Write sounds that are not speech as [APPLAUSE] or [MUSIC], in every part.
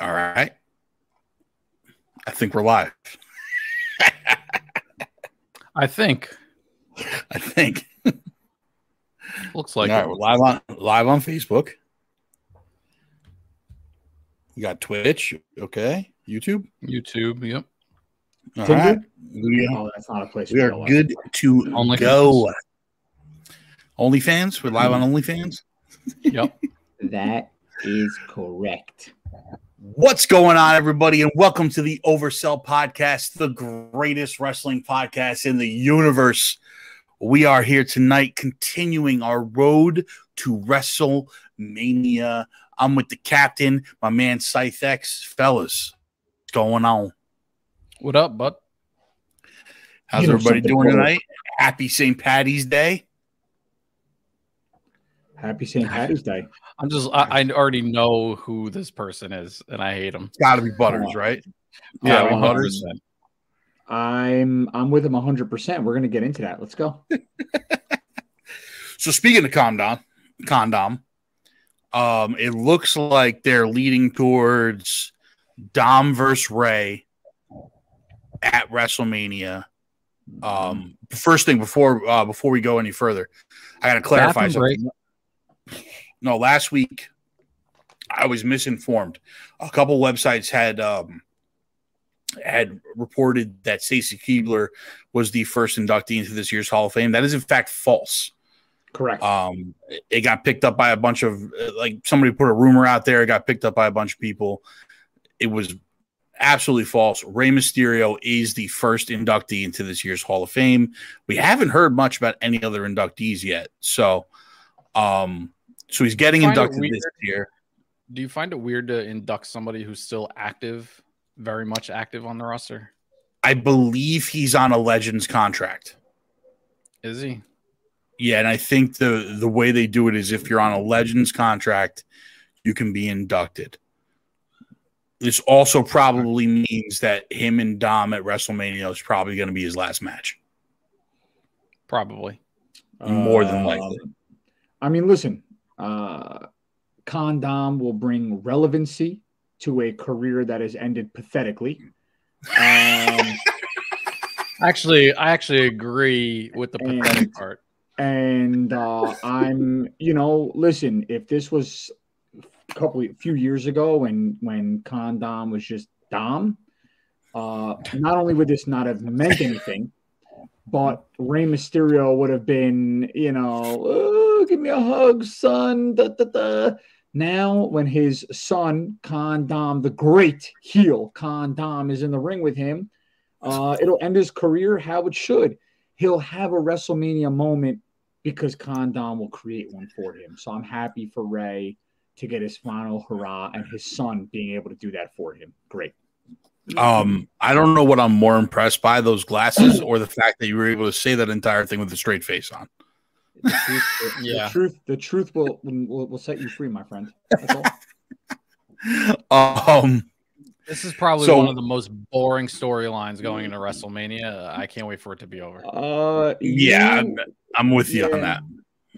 All right. I think we're live. I think. I think. Looks like All right, we're live on live on Facebook. We got Twitch, okay, YouTube. YouTube. Yep. All Tinder? right, we, Oh, that's not a place. we are go. good to OnlyFans. go. OnlyFans, we're live on mm-hmm. OnlyFans. Yep. That is correct. What's going on, everybody, and welcome to the Oversell Podcast, the greatest wrestling podcast in the universe. We are here tonight, continuing our road to WrestleMania. I'm with the captain, my man Scythex. Fellas, what's going on? What up, bud? How's You know everybody doing brother. tonight? Happy St. Patty's Day. Happy St. Patty's Day. I'm just. I, I already know who this person is, and I hate him. It's got to be Butters, right? Yeah, Gotta 100%. Butters. I'm I'm with him 100. percent We're gonna get into that. Let's go. [LAUGHS] So speaking of condom, condom, um, it looks like they're leading towards Dom versus Rey at WrestleMania. Um, first thing before uh, before we go any further, I got to clarify Bathroom break. No, last week I was misinformed. A couple websites had um, had reported that Stacy Keibler was the first inductee into this year's Hall of Fame. That is in fact false. Correct. Um, it got picked up by a bunch of like somebody put a rumor out there. It got picked up by a bunch of people. It was absolutely false. Rey Mysterio is the first inductee into this year's Hall of Fame. We haven't heard much about any other inductees yet. So, um, so he's getting Find it inducted this year. Do you find it weird to induct somebody who's still active, very much active on the roster? I believe he's on a Legends contract. Is he? Yeah, and I think the the way they do it is if you're on a Legends contract, you can be inducted. This also probably means that him and Dom at WrestleMania is probably going to be his last match. Probably. more than Um, likely. I mean, listen. Uh, Condom will bring relevancy to a career that has ended pathetically. Um, [LAUGHS] Actually, I actually agree with the And- pathetic part. and uh, I'm, you know, listen. If this was a couple, a few years ago, when when Condom was just Dom, uh, not only would this not have meant anything, but Rey Mysterio would have been, you know, "Oh, give me a hug, son. Da, da, da. Now, when his son Condom, the great heel Condom, is in the ring with him, uh, it'll end his career how it should. He'll have a WrestleMania moment because Condom will create one for him. So I'm happy for Rey to get his final hurrah and his son being able to do that for him. Great. Um, I don't know what I'm more impressed by those glasses or the fact that you were able to say that entire thing with a straight face on. The truth, the, Yeah. the truth, the truth will, will will set you free, my friend. That's all. [LAUGHS] Um, This is probably So- one of the most boring storylines going into WrestleMania. I can't wait for it to be over. Uh, yeah, you- I'm, I'm with you on that.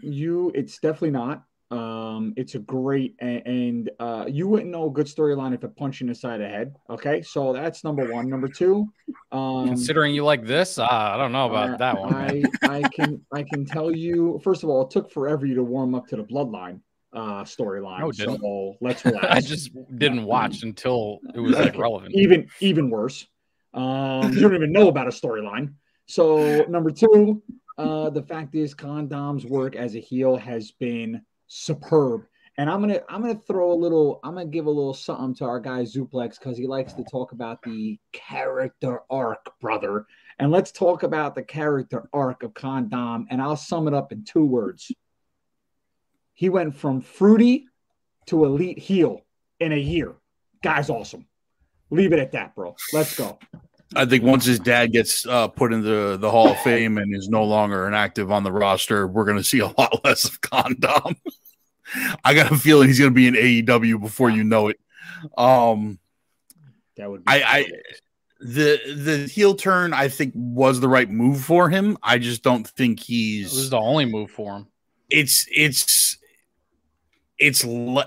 You, it's definitely not. Um, it's a great and, and uh, you wouldn't know a good storyline if it punched you in the side of the head. Okay, so that's number one. Number two, um, Considering you like this, uh, I don't know about uh, that one. I I can I can tell you. First of all, it took forever you to warm up to the bloodline uh, storyline. No, so let's [LAUGHS] relax. I just didn't watch until it was like relevant. even even worse. Um, you don't even know about a storyline. So number two, uh, the fact is, Condom's work as a heel has been superb. And I'm gonna I'm gonna throw a little I'm gonna give a little something to our guy Zuplex because he likes to talk about the character arc, brother. And let's talk about the character arc of Condom. And I'll sum it up in two words. He went from fruity to elite heel in a year. Guy's awesome. Leave it at that, bro. Let's go. I think once his dad gets uh, put into the Hall of Fame and is no longer an active on the roster, we're going to see a [LAUGHS] lot less of Condom. I got a feeling he's going to be in AEW before you know it. Um, That would be I- I- the the heel turn I think was the right move for him. I just don't think It was he's the only move for him. it's it's it's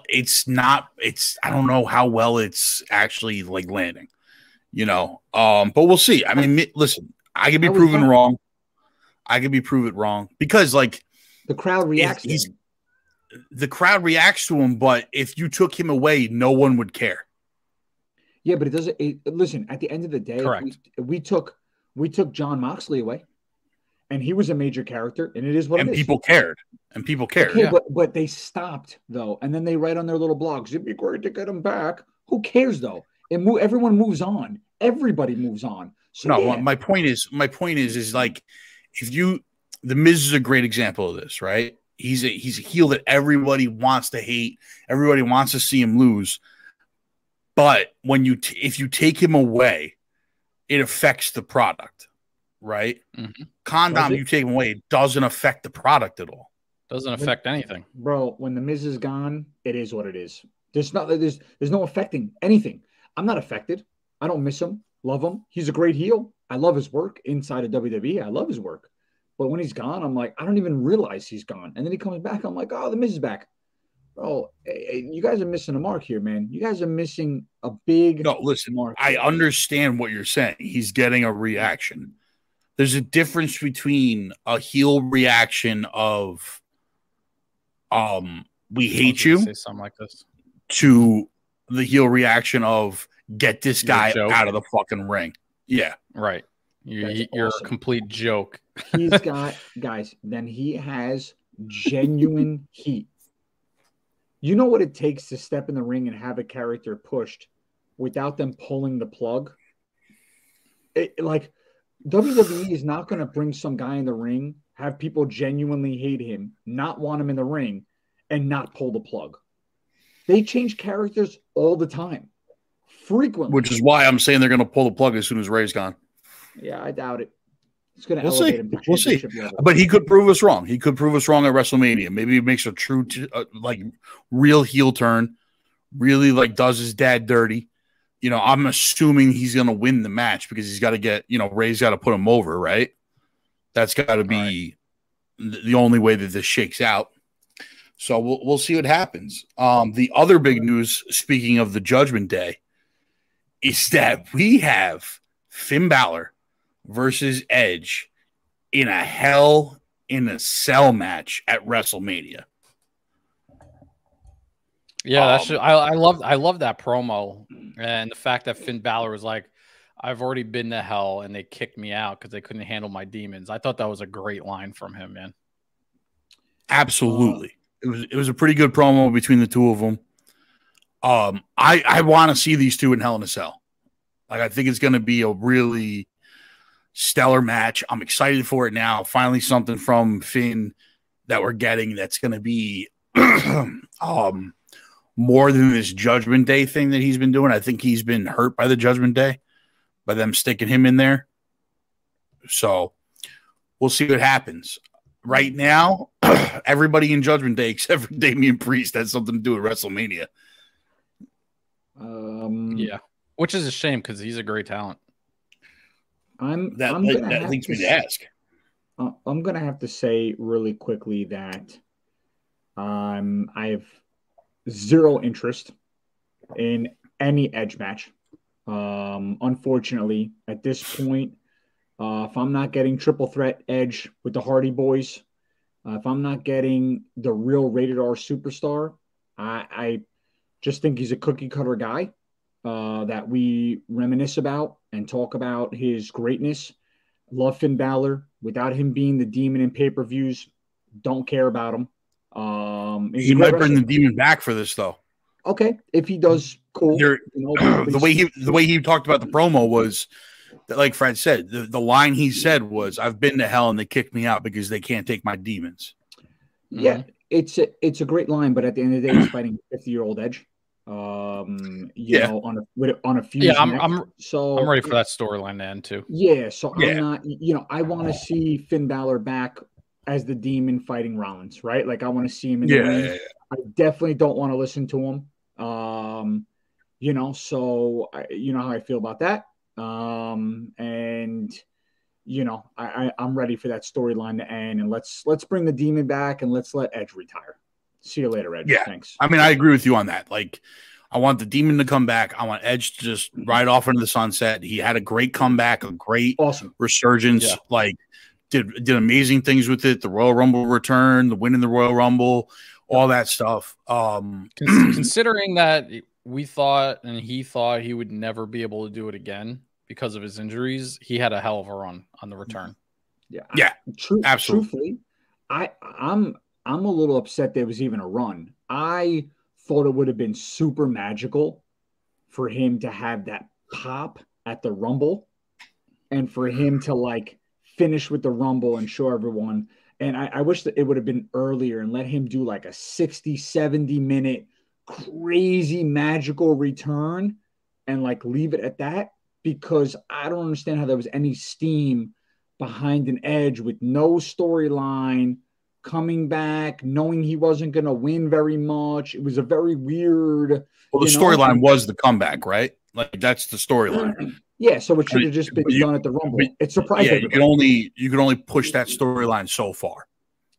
it's not it's I don't know how well it's actually like landing, you know. Um, but we'll see. I mean, mi- listen, I could be proven that? wrong. I could be proven wrong because like The crowd reacts. to he's- him. the crowd reacts to him, but if you took him away, no one would care. Yeah, but it doesn't. It, listen, at the end of the day, if Correct. We, if we took we took Jon Moxley away, and he was a major character, and it is what and it is. people cared. And people cared. Okay, yeah. but but they stopped though, and then they write on their little blogs, "It'd be great to get him back." Who cares though? It mo- everyone moves on. Everybody moves on. So No, yeah, my point is, my point is, is like if you, the Miz is a great example of this, right? He's a he's a heel that everybody wants to hate, everybody wants to see him lose, but when you t- if you take him away, it affects the product, right? Mhm. Condom, you take him away, it doesn't affect the product at all. Doesn't affect anything. bro, when the Miz is gone, it is what it is. There's not there's there's no affecting anything. I'm not affected. I don't miss him. Love him. He's a great heel. I love his work inside of WWE. I love his work. But when he's gone, I'm like, I don't even realize he's gone. And then he comes back. I'm like, oh, the Miz is back. Bro, eh, you guys are missing a mark here, man. You guys are missing a big No, listen, mark. I understand what you're saying. He's getting a reaction. There's a difference between a heel reaction of um we hate you Say something like this. to the heel reaction of get this guy out of the fucking ring. Yeah. Right. You, That's you're awesome. a complete joke. he's [LAUGHS] got guys then he has genuine [LAUGHS] heat you know what it takes to step in the ring and have a character pushed without them pulling the plug it, like wwe is not going to bring some guy in the ring have people genuinely hate him not want him in the ring and not pull the plug they change characters all the time frequently Which is why I'm saying they're gonna pull the plug as soon as Rey's gone. yeah i doubt it it's going to We'll elevate see. him to We'll see. level. But he could prove us wrong. He could prove us wrong at WrestleMania. Maybe he makes a true, t- uh, like, real heel turn. Really, like, does his dad dirty. You know, I'm assuming he's going to win the match because he's got to get. You know, Rey's got to put him over, right? That's got to be th- the only way that this shakes out. So we'll we'll see what happens. Um, the other big news, speaking of the Judgment Day, is that we have Finn Balor versus Edge in a Hell in a Cell match at WrestleMania. Yeah, that's Um, I I love I love that promo and the fact that Finn Balor was like, I've already been to hell and they kicked me out because they couldn't handle my demons. I thought that was a great line from him, man. Absolutely, it was it was a pretty good promo between the two of them. Um, I I want to see these two in Hell in a Cell. Like I think it's going to be a really stellar match. I'm excited for it now. Finally, something from Finn that we're getting that's going to be [CLEARS THROAT] um more than this Judgment Day thing that he's been doing. I think he's been hurt by the Judgment Day by them sticking him in there. So we'll see what happens. Right now, [CLEARS THROAT] everybody in Judgment Day [LAUGHS] except for Damian Priest has something to do with WrestleMania. Um Yeah, which is a shame because he's a great talent. I'm That, I'm that, that leads to me to s- ask. uh, I'm gonna have to say really quickly that um I have zero interest in any edge match. Um, unfortunately, at this point, uh, if I'm not getting triple threat edge with the Hardy Boys, uh, if I'm not getting the real rated R superstar, I, I just think he's a cookie cutter guy uh, that we reminisce about and talk about his greatness. Love Finn Balor. Without him being the demon in pay per views, don't care about him. Um, He might bring wrestler. the demon back for this though. Okay, if he does, cool. There- You know, [CLEARS THROAT] the way he the way he talked about the promo was like Fred said, the, the line he said was, "I've been to hell and they kicked me out because they can't take my demons." yeah, it's a, it's a great line, but at the end of the day, he's fighting a fifty year old Edge. Um, you Yeah. know, on a with, on a few. Yeah, I'm I'm so I'm ready for that storyline to end too. Yeah, so Yeah. I'm not. You know, I want to see Finn Balor back as the demon fighting Rollins, right? Like I want to see him in the ring. Yeah, I definitely don't want to listen to him. Um, you know, so I, you know how I feel about that. Um, and you know, I, I I'm ready for that storyline to end, and let's let's bring the demon back and let's let Edge retire. See you later, Edge. Yeah. Thanks. I mean, I agree with you on that. Like, I want the demon to come back. I want Edge to just ride off into the sunset. He had a great comeback, a great Awesome. resurgence. Yeah. Like, did did amazing things with it. The Royal Rumble return, the win in the Royal Rumble, all that stuff. Um, [CLEARS THROAT] [CLEARS THROAT] considering that we thought and he thought he would never be able to do it again because of his injuries, he had a hell of a run on the return. Yeah. Yeah, True, absolutely. Truthfully, I I'm I'm a little upset there was even a run. I thought it would have been super magical for him to have that pop at the Rumble and for him to like finish with the Rumble and show everyone. And I, I wish that it would have been earlier and let him do like a 60, 70 minute crazy magical return and like leave it at that because I don't understand how there was any steam behind an edge with no storyline coming back, knowing he wasn't going to win very much. It was a very weird. well, the storyline was the comeback, right? Like, that's the storyline. [CLEARS THROAT] Yeah, so it should have just been you- done at the Rumble. It's surprising. yeah, you can only you can only push that storyline so far.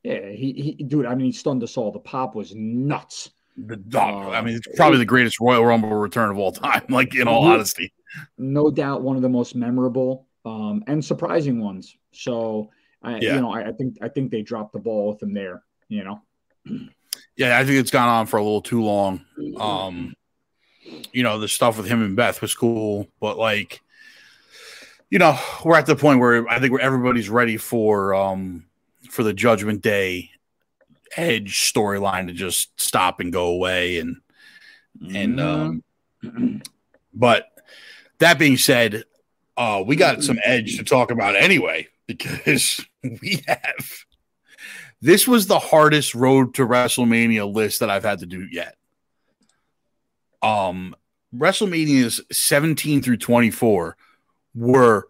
yeah, he, he, dude. I mean, he stunned us all. The pop was nuts. The dog. I Uh, mean, it's probably the greatest Royal Rumble return of all time. [LAUGHS] Like, in all Mhm. honesty. no doubt one of the most memorable um, and surprising ones. So I, Yeah. you know, I, I think I think they dropped the ball with him there. You know, Yeah, I think it's gone on for a little too long. Um, you know, the stuff with him and Beth was cool, but like, you know, we're at the point where I think where everybody's ready for um for the Judgment Day Edge storyline to just stop and go away, and and um, but that being said, uh, we got some Edge to talk about anyway because [LAUGHS] we have. This was the hardest road to WrestleMania list that I've had to do yet. Um, WrestleMania's 17 through 24 were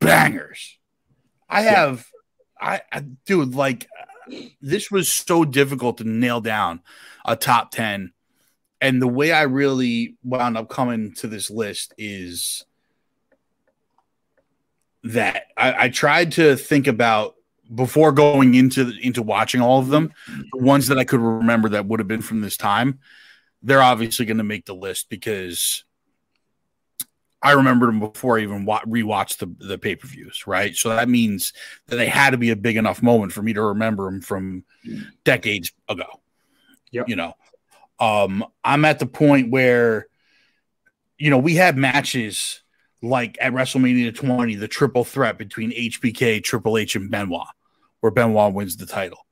bangers. I have, I, I dude, like, this was so difficult to nail down a top 10. And the way I really wound up coming to this list is that I, I tried to think about before going into into watching all of them, the ones that I could remember that would have been from this time, they're obviously going to make the list because I remembered them before I even wa- rewatched the the pay per views, right? So that means that they had to be a big enough moment for me to remember them from decades ago. Yeah, You know, um, I'm at the point where, you know, we had matches like at WrestleMania 20, the triple threat between HBK, Triple H, and Benoit, where Benoit wins the title.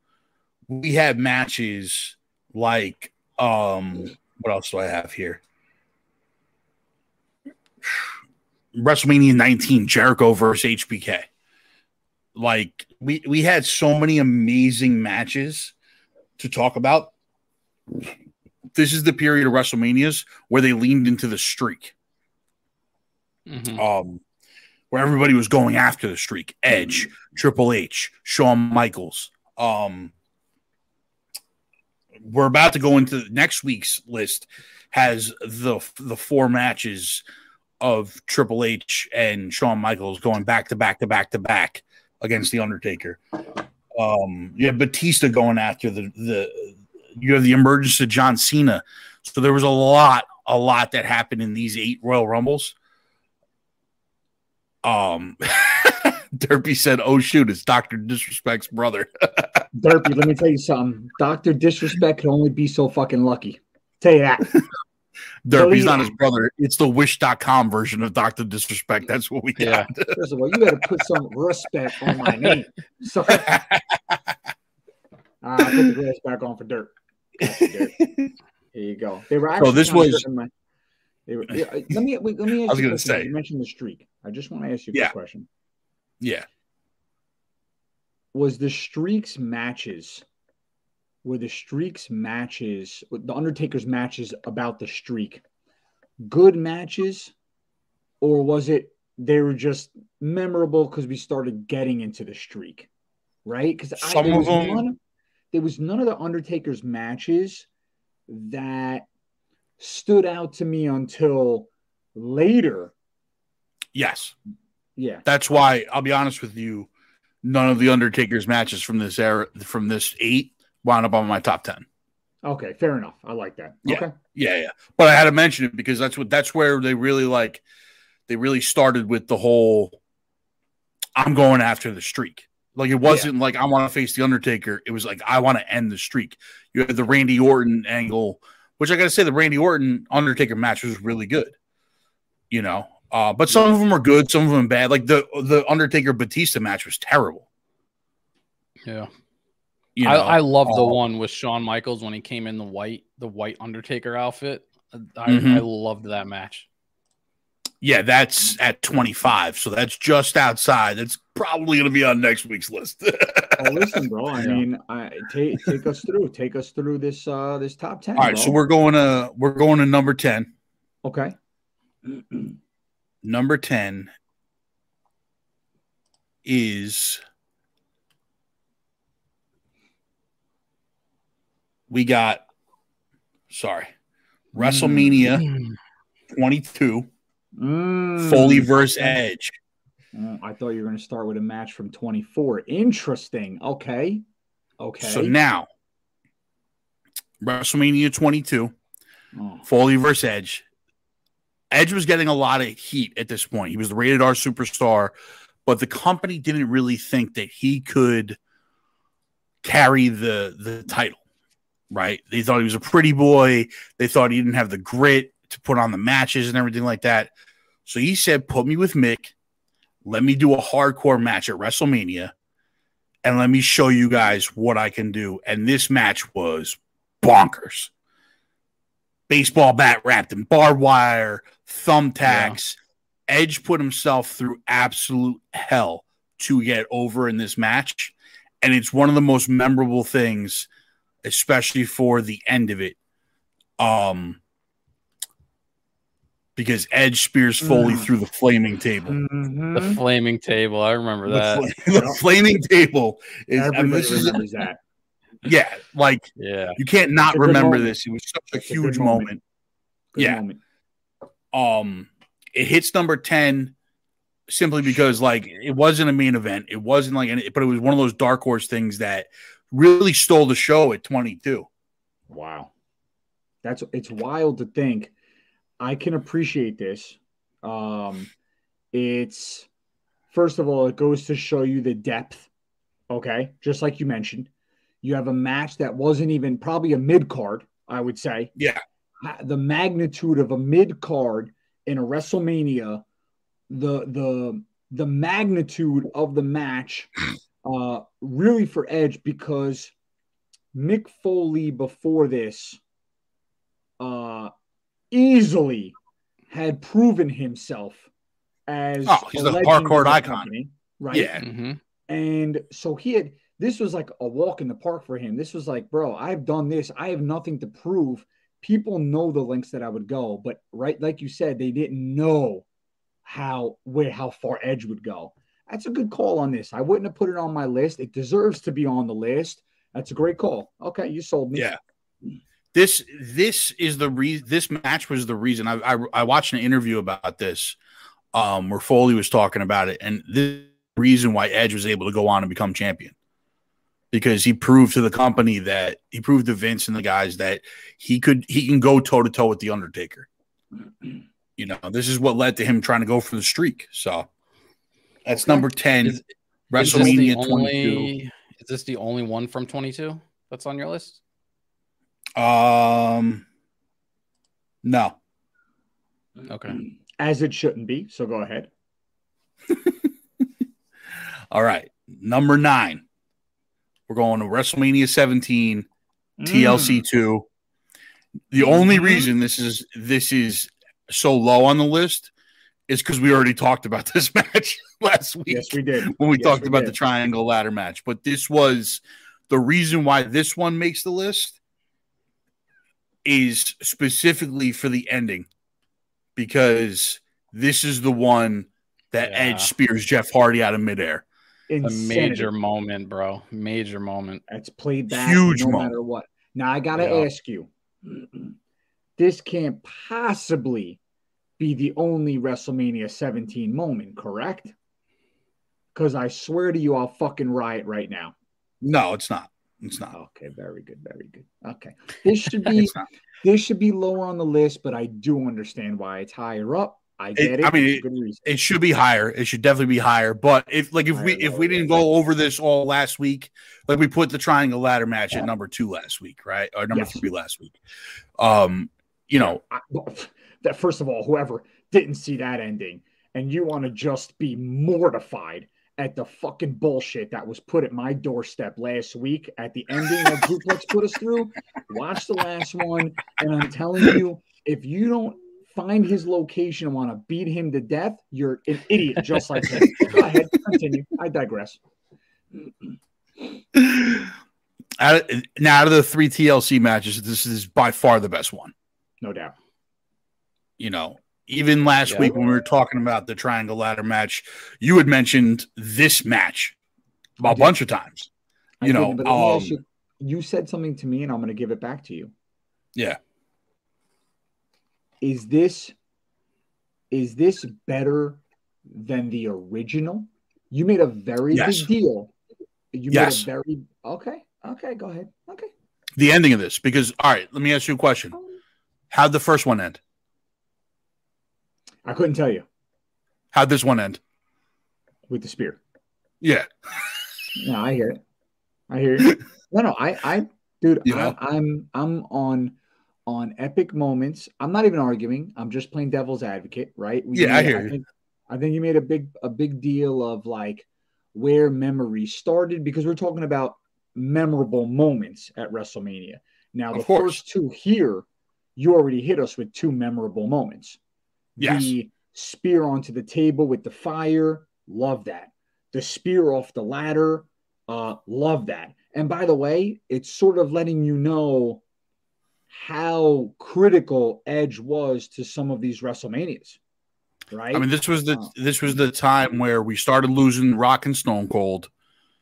We had matches like um what else do I have here? WrestleMania 19, Jericho versus HBK. Like we we had so many amazing matches to talk about. This is the period of WrestleManias where they leaned into the streak Mhm. um, where everybody was going after the streak. Edge, Triple H, Shawn Michaels. Um, we're about to go into next week's list. Has the the four matches of Triple H and Shawn Michaels going back to back to back to back against the Undertaker. Um, you have Batista going after the the you have the emergence of John Cena. So there was a lot, a lot that happened in these eight Royal Rumbles. Um, [LAUGHS] Derpy said, "Oh shoot, it's Doctor Disrespect's brother." [LAUGHS] Derpy, let me tell you something. Doctor Disrespect could only be so fucking lucky. Tell you that. [LAUGHS] Derpy's not his brother. It's the Wish.com version of Doctor Disrespect. That's what we Yeah. got. First of all, you got to put some respect on my name. So uh, I put the glass back on for dirt. Got you, Dirt. Here you go. They were actually this was- my- they were, yeah, let me wait, let me [LAUGHS] ask I was you gonna say. You mentioned the streak. I just want to ask you a Yeah. question. yeah, Was the streaks matches? Were the streaks matches? The Undertaker's matches about the streak good matches, or was it they were just memorable because we started getting into the streak, right? Because Some of them- none, there was none of the Undertaker's matches that stood out to me until later. yes. Yeah, That's why I'll be honest with you. None of the Undertaker's matches from this era, from this eight, wound up on my top ten. Okay, fair enough. I like that. Yeah. Okay. Yeah, yeah. But I had to mention it because that's what that's where they really like they really started with the whole I'm going after the streak. Like it wasn't like I want to face the Undertaker. It was like I want to end the streak. You had the Randy Orton angle, which I gotta say the Randy Orton Undertaker match was really good. You know, uh, but some of them are good, some of them bad. Like the the Undertaker Batista match was terrible. Yeah. You know, I, I love the uh, one with Shawn Michaels when he came in the white, the white Undertaker outfit. I, Mhm. I loved that match. Yeah, that's at 25. So that's just outside. That's probably going to be on next week's list. Oh, listen, bro. I [LAUGHS] mean, I, take take us through. Take us through this uh this top ten. All right, bro. so we're going to we're going to number 10. okay. [CLEARS THROAT] Number 10 is we got sorry. WrestleMania [CLEARS THROAT] 22 Mm. Foley versus Edge. Mm, I thought you were going to start with a match from 24. Interesting. Okay. Okay. So now WrestleMania 22 Oh, Foley versus Edge. Edge was getting a lot of heat at this point. He was the rated R superstar, but the company didn't really think that he could carry the the title. Right? They thought he was a pretty boy. They thought he didn't have the grit to put on the matches and everything like that. So he said, "Put me with Mick. Let me do a hardcore match at WrestleMania, and let me show you guys what I can do." And this match was bonkers baseball bat wrapped in barbed wire, thumbtacks. Edge put himself through absolute hell to get over in this match. And it's one of the most memorable things, especially for the end of it. Um, because Edge spears Foley Mm. through the flaming table. The mhm. flaming table. I remember The, that. fl- [LAUGHS] the flaming table is, I mean, Everybody this is, that. [LAUGHS] yeah, like yeah. you can't not It's remember moment. this. It was such a It's a good huge moment. moment. Good Yeah. moment. um it hits number 10 simply because like it wasn't a main event it wasn't like any but it was one of those dark horse things that really stole the show at 22 Wow. That's it's wild to think. I can appreciate this. Um it's first of all, it goes to show you the depth. Okay. Just like you mentioned. You have a match that wasn't even probably a mid card, I would say. yeah The magnitude of a mid card in a WrestleMania, the the the magnitude of the match uh really for Edge because Mick Foley before this uh easily had proven himself as Oh, he's a legend hardcore icon. company, right? yeah hmm And so he had this was like a walk in the park for him. This was like, bro, I've done this. I have nothing to prove. People know the lengths that I would go, but right, like you said, they didn't know how where how far Edge would go. That's a good call on this. I wouldn't have put it on my list. It deserves to be on the list. That's a great call. Okay, you sold me. yeah this this is the reason this match was the reason. I, I i watched an interview about this um where foley was talking about it and the reason why edge was able to go on and become champion. Because he proved to the company that he proved to vince and the guys that he could he can go toe to toe with the undertaker. You know this is what led to him trying to go for the streak. So that's Okay. number 10 Is- Is wrestlemania this the 22 only, Is this the only one from 22 that's on your list? Um no Okay. As it shouldn't be. So go ahead. [LAUGHS] All right. Number nine. We're going to WrestleMania 17, Mm. TLC 2. The only Mhm. reason this is this is so low on the list is because we already talked about this [LAUGHS] match last week Yes, we did. when we Yes, talked we about did. the triangle ladder match. But this was the reason why this one makes the list is specifically for the ending because this is the one that Yeah. Edge spears Jeff Hardy out of midair. A major moment, bro. Major moment. That's played back Huge no moment. matter what. Now I gotta Yeah. ask you, this can't possibly be the only WrestleMania 17 moment, correct? Because I swear to you, I'll fucking riot right now. No, it's not. It's not. Okay, very good, very good. Okay, [LAUGHS] this should be this should be lower on the list, but I do understand why it's higher up. I get it. I mean, reason. It should be higher. It should definitely be higher. But if like if we if we didn't go over this all last week, like we put the triangle ladder match at number two last week, right? Or number Yes. three last week. Um, you know, I, [LAUGHS] that first of all, whoever didn't see that ending, and you want to just be mortified at the fucking bullshit that was put at my doorstep last week at the ending that Zuplex put us through. Watch the last one, and I'm telling you, if you don't find his location and want to beat him to death, you're an idiot just like him. Go ahead, continue. I digress. out of, now out of the three TLC matches, this is by far the best one. No doubt. You know, even last Yeah. week when we were talking about the triangle ladder match, you had mentioned this match a bunch of times. I You know, didn't, but let me ask um, you, you said something to me, and I'm going to give it back to you. Yeah. Is this is this better than the original? You made a very Yes. big deal. You Yes. made a very okay. Okay, go ahead. Okay. The ending of this, because all right, let me ask you a question. How'd the first one end? I couldn't tell you How'd this one end? with the spear. Yeah. No, I hear it. I hear you. [LAUGHS] No, no, I, I, dude, You I, know? I'm, I'm on, on epic moments. I'm not even arguing. I'm just playing devil's advocate, right? We Yeah, I made- hear you. Think, I think you made a big, a big deal of like where memory started because we're talking about memorable moments at WrestleMania. Now, the course. first two here, you already hit us with two memorable moments. Yes. The spear onto the table with the fire, love that. The spear off the ladder, uh, love that. And by the way, it's sort of letting you know how critical Edge was to some of these WrestleManias, right? I mean, this was the Oh. this was the time where we started losing Rock and Stone Cold,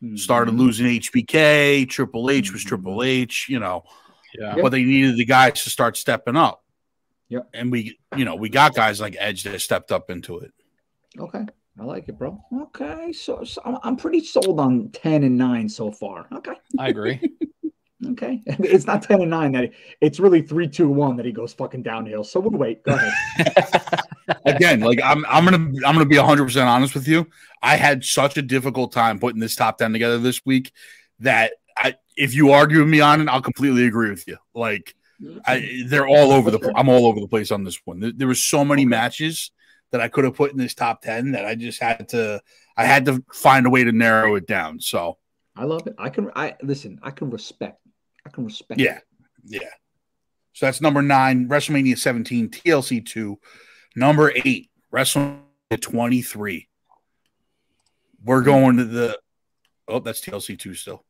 Mhm. started losing HBK, Triple H was Mhm. Triple H, you know, Yeah. But they needed the guys to start stepping up. Yep. And we, you know, we got guys like Edge that stepped up into it. Okay, I like it, bro. Okay, so, so I'm, I'm pretty sold on ten and nine so far. Okay, I agree. [LAUGHS] okay, [LAUGHS] it's not ten and nine that it's really three, two, one that he goes fucking downhill. So we'll wait. Go ahead. [LAUGHS] Again, like I'm I'm gonna I'm gonna be hundred percent honest with you. I had such a difficult time putting this top ten together this week that I if you argue with me on it, I'll completely agree with you. Like I, they're all over the. I'm all over the place on this one. There, there was so many matches that I could have put in this top ten that I just had to. I had to find a way to narrow it down. So I love it. I can. I listen. I can respect. I can respect. yeah, it. yeah. So that's number nine, WrestleMania 17, TLC two, number eight, WrestleMania 23. We're hmm. going to the. Oh, that's TLC two still.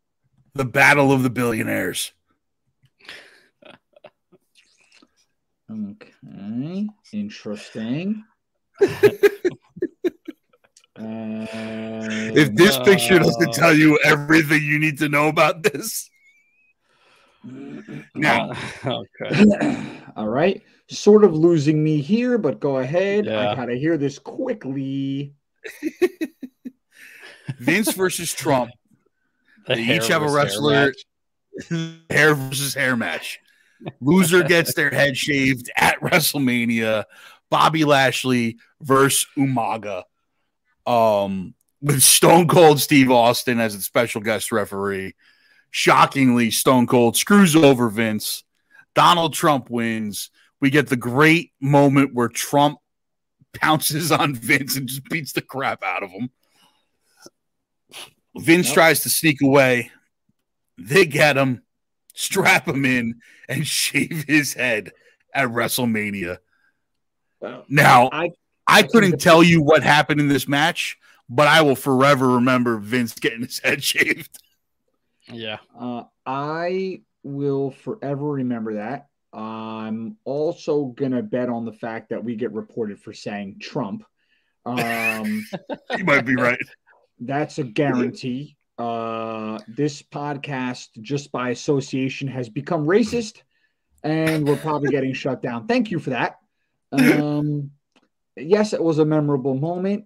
The Battle of the Billionaires. Okay. Interesting. [LAUGHS] Uh, If this picture doesn't Uh, tell you everything you need to know about this, now [LAUGHS] okay. [CLEARS THROAT] All right. Sort of losing me here, but go ahead. I gotta hear this quickly. [LAUGHS] Vince versus Trump, The They each have a versus hair wrestler- hair versus hair match. Loser gets their head shaved at WrestleMania. Bobby Lashley versus Umaga. Um, with Stone Cold Steve Austin as a special guest referee. Shockingly, Stone Cold screws over Vince. Donald Trump wins. We get the great moment where Trump pounces on Vince and just beats the crap out of him. Vince Yep. tries to sneak away. They get him, strap him in, and [LAUGHS] shave his head at WrestleMania. Now, I I couldn't tell you what happened in this match, but I will forever remember Vince getting his head [LAUGHS] shaved. Yeah. uh, I will forever remember that. I'm also gonna bet on the fact that we get reported for saying Trump. Um, [LAUGHS] You might be right. That's a guarantee. Uh, this podcast, just by association, has become racist, and we're probably getting [LAUGHS] shut down. Thank you for that. Um, yes, it was a memorable moment,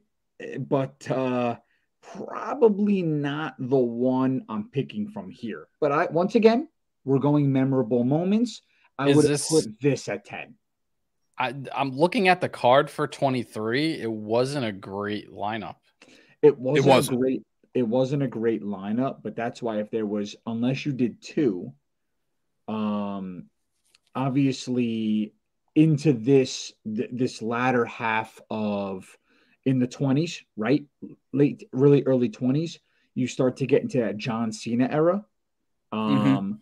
but uh, probably not the one I'm picking from here. But I once again, we're going memorable moments. I Is would this- put this at 10. I, I'm looking at the card for 23. It wasn't a great lineup. It wasn't, wasn't. a great it wasn't a great lineup, but that's why if there was unless you did two, um obviously into this th- this latter half of in the 20s, right? Late really early 20s, you start to get into that John Cena era. Um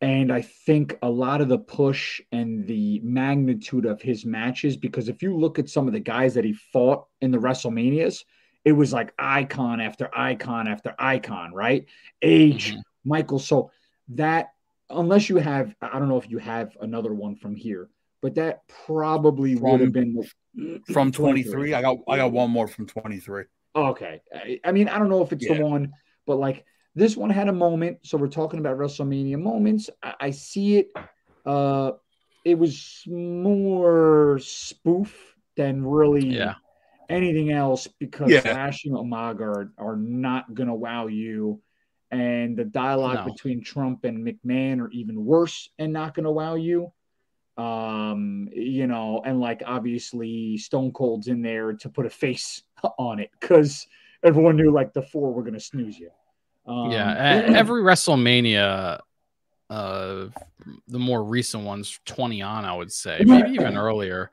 and I think a lot of the push and the magnitude of his matches, because if you look at some of the guys that he fought in the WrestleManias, it was like icon after icon after icon, right? Age, Mhm. Michael. So that, unless you have, I don't know if you have another one from here, but that probably would have been [CLEARS THROAT] From 23, I got I got one more from 23. Okay. I, I mean, I don't know if it's Yeah. the one, but like this one had a moment. So we're talking about WrestleMania moments. I, I see it. Uh, it was more spoof than really Yeah. Anything else because Yeah. Lashley and Umaga are, are not going to wow you. And the dialogue No. between Trump and McMahon are even worse and not going to wow you. Um, you know, and like obviously Stone Cold's in there to put a face [LAUGHS] on it because everyone knew like the four were going to snooze you. Um, yeah. [CLEARS THROAT] Every WrestleMania, uh, the more recent ones, 20 on, I would say, maybe even earlier,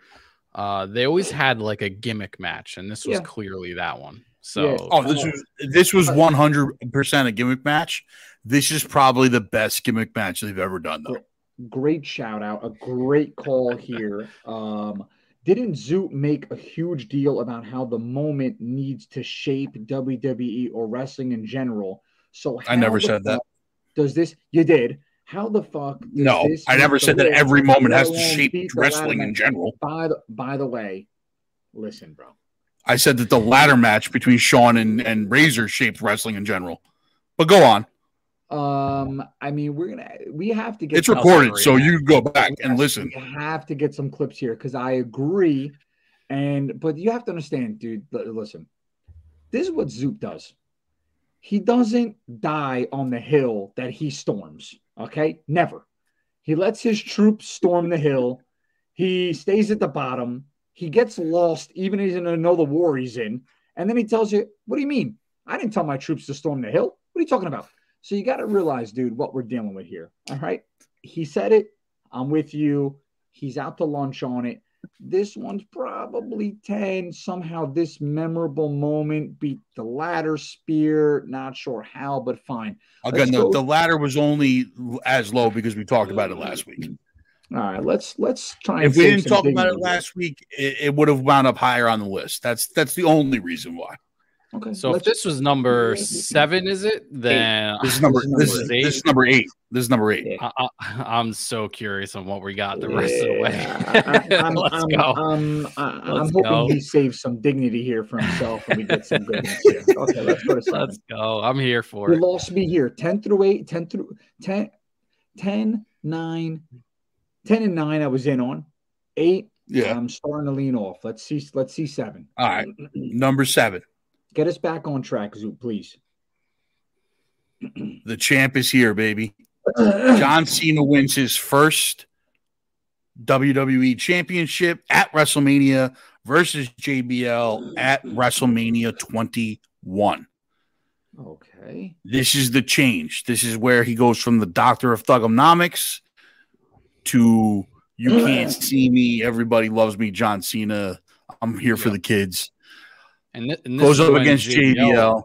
uh, they always had like a gimmick match, and this was Yeah. clearly that one. So, Yeah. Oh, this was this was 100% a gimmick match. This is probably the best gimmick match they've ever done though. great shout out, a great call here. Um, didn't Zoot make a huge deal about how the moment needs to shape WWE or wrestling in general? So I never said that. Does this? You did. How the fuck? No, I never said that every moment has to shape wrestling in general. By the by the way, listen, bro. I said that the ladder match between Shawn and, and Razor shaped wrestling in general. But go on. Um, I mean, we're gonna we have to get It's recorded, so you go back and Yes, listen. We have to get some clips here because I agree. And but you have to understand, dude. Listen, this is what Zoop does. He doesn't die on the hill that he storms. Okay, never. He lets his troops storm the hill. He stays at the bottom. He gets lost, even if he doesn't know the war he's in. And then he tells you, "What do you mean? I didn't tell my troops to storm the hill. What are you talking about?" So you got to realize, dude, what we're dealing with here. All right. He said it. I'm with you. He's out to lunch on it. This one's probably 10. Somehow, this memorable moment beat the ladder spear. Not sure how, but fine. Again, the, the ladder was only as low because we talked about it last week. All right. Let's let's try and If we didn't talk about it last week, it, it would have wound up higher on the list. That's that's the only reason why. Okay. so if let's- this was number seven, is it? Then [LAUGHS] This is number This is this is, eight. this is number eight. This is number eight. Yeah. I, I, I'm so curious on what we got the rest of the way. [LAUGHS] I, am Let's I'm, go. I'm, I- I'm Let's hoping go. he saves some dignity here for himself and we get some goodness here. Okay, let's go to [LAUGHS] seven. Let's go. I'm here for You it. lost me here 10 through 8, 10 through 10, 10, 9, 10 and 9 I was in on. 8, Yeah. I'm starting to lean off. Let's see let's see 7. All right. Number seven. Get us back on track, Zoot, please. [CLEARS THROAT] The champ is here, baby. [CLEARS THROAT] John Cena wins his first WWE championship at WrestleMania versus JBL at WrestleMania 21. Okay. This is the change. This is where he goes from the doctor of thuganomics to you can't [CLEARS THROAT] see me, everybody loves me, John Cena. I'm here for the kids. And, thi- and this Goes up against JBL,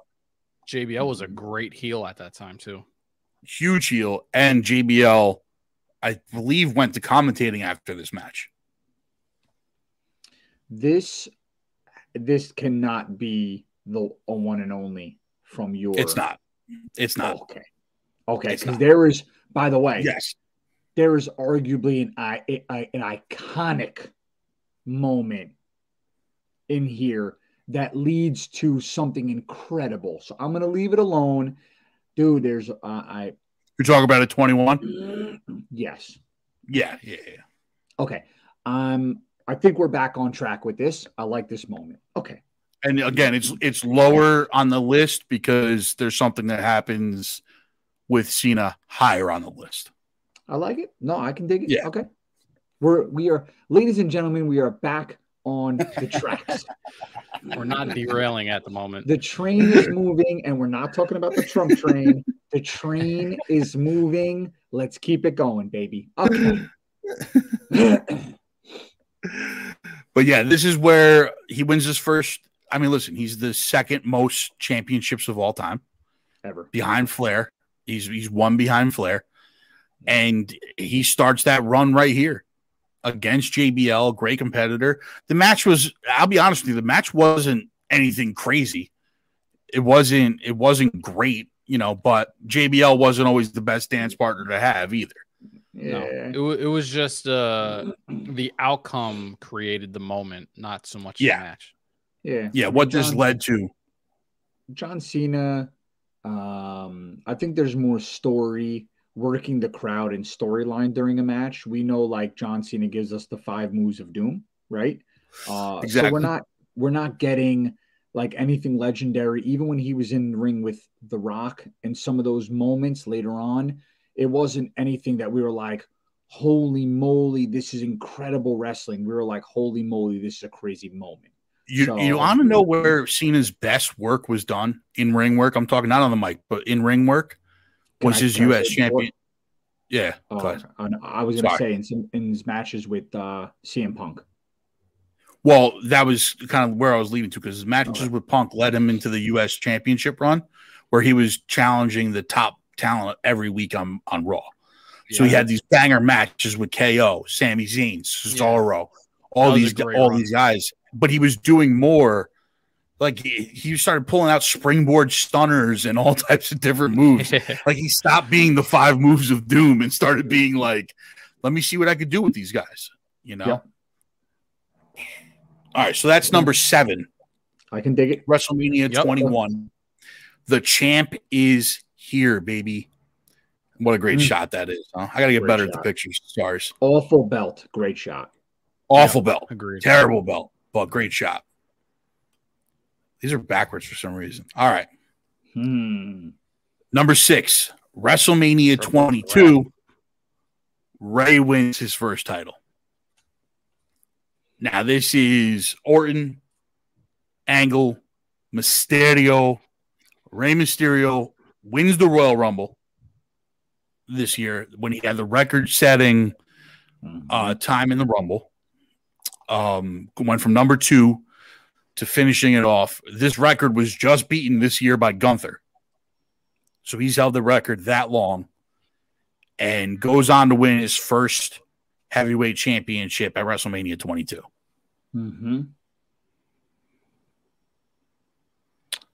JBL was a great heel at that time too. huge heel, and JBL, I believe, went to commentating after this match. This this cannot be the one and only from your It's not. It's not. Okay. Okay, because there is by the way, Yes. there is arguably an i- a- an iconic moment in here that leads to something incredible. So I'm gonna leave it alone, dude. There's uh, I You're talking about a 21? yes. Yeah, yeah, yeah. Okay. Um, I think we're back on track with this. I like this moment. Okay. And again, it's it's lower on the list because there's something that happens with Cena higher on the list. I like it. No, I can dig it. Yeah. Okay. We're we are ladies and gentlemen, we are back on [LAUGHS] the tracks. We're not [LAUGHS] derailing at the moment. the train is moving, and we're not talking about the Trump train. The train is moving. Let's keep it going, baby. Okay. [LAUGHS] But yeah, this is where he wins his first. I mean, listen, he's the second most championships of all time Ever. behind Flair. He's he's one behind Flair, and he starts that run right here against JBL, great competitor. The match was, I'll be honest with you, the match wasn't anything crazy. It wasn't it wasn't great, you know, but JBL wasn't always the best dance partner to have either. Yeah. No, it, it was just uh, the outcome created the moment, not so much Yeah. the match. yeah. Yeah, what this led to. John Cena, um, I think there's more story working the crowd and storyline during a match. We know like John Cena gives us the five moves of doom, right? Uh, So we're not we're not getting like anything legendary. Even when he was in the ring with The Rock and some of those moments later on, it wasn't anything that we were like, holy moly, this is incredible wrestling. We were like, holy moly, this is a crazy moment. You So- you want to know where Cena's best work was done in ring work? I'm talking not on the mic, but in ring work was his U.S. champion. Yeah, Oh. I was going to say in, some, in his matches with uh, CM Punk. Well, that was kind of where I was leading to because his matches Okay. with Punk led him into the U.S. Championship run, where he was challenging the top talent every week on on Raw. So he had these banger matches with KO, Sami Zayn, Cesaro, all That was a these all run. these guys. But he was doing more. Like he, he started pulling out springboard stunners and all [LAUGHS] types of different moves. [LAUGHS] like he stopped being the five moves of doom and started being like, let me see what I could do with these guys. You know. Yeah. All right, so that's number seven. I can dig it. WrestleMania Yep. 21. The champ is here, baby. What a great Mm. shot that is. Huh? I got to get Great better at the pictures. Stars. Awful belt. Great shot. Awful belt. Agreed. Terrible belt, but great shot. These are backwards for some reason. All right. Hmm. Number six, WrestleMania Triple 22. Rey wins his first title. Now, this is Orton, Angle, Mysterio. Rey Mysterio wins the Royal Rumble this year when he had the record setting uh, time in the Rumble. Um, went from number two to finishing it off. This record was just beaten this year by Gunther. So he's held the record that long and goes on to win his first heavyweight championship at WrestleMania 22. Mm-hmm.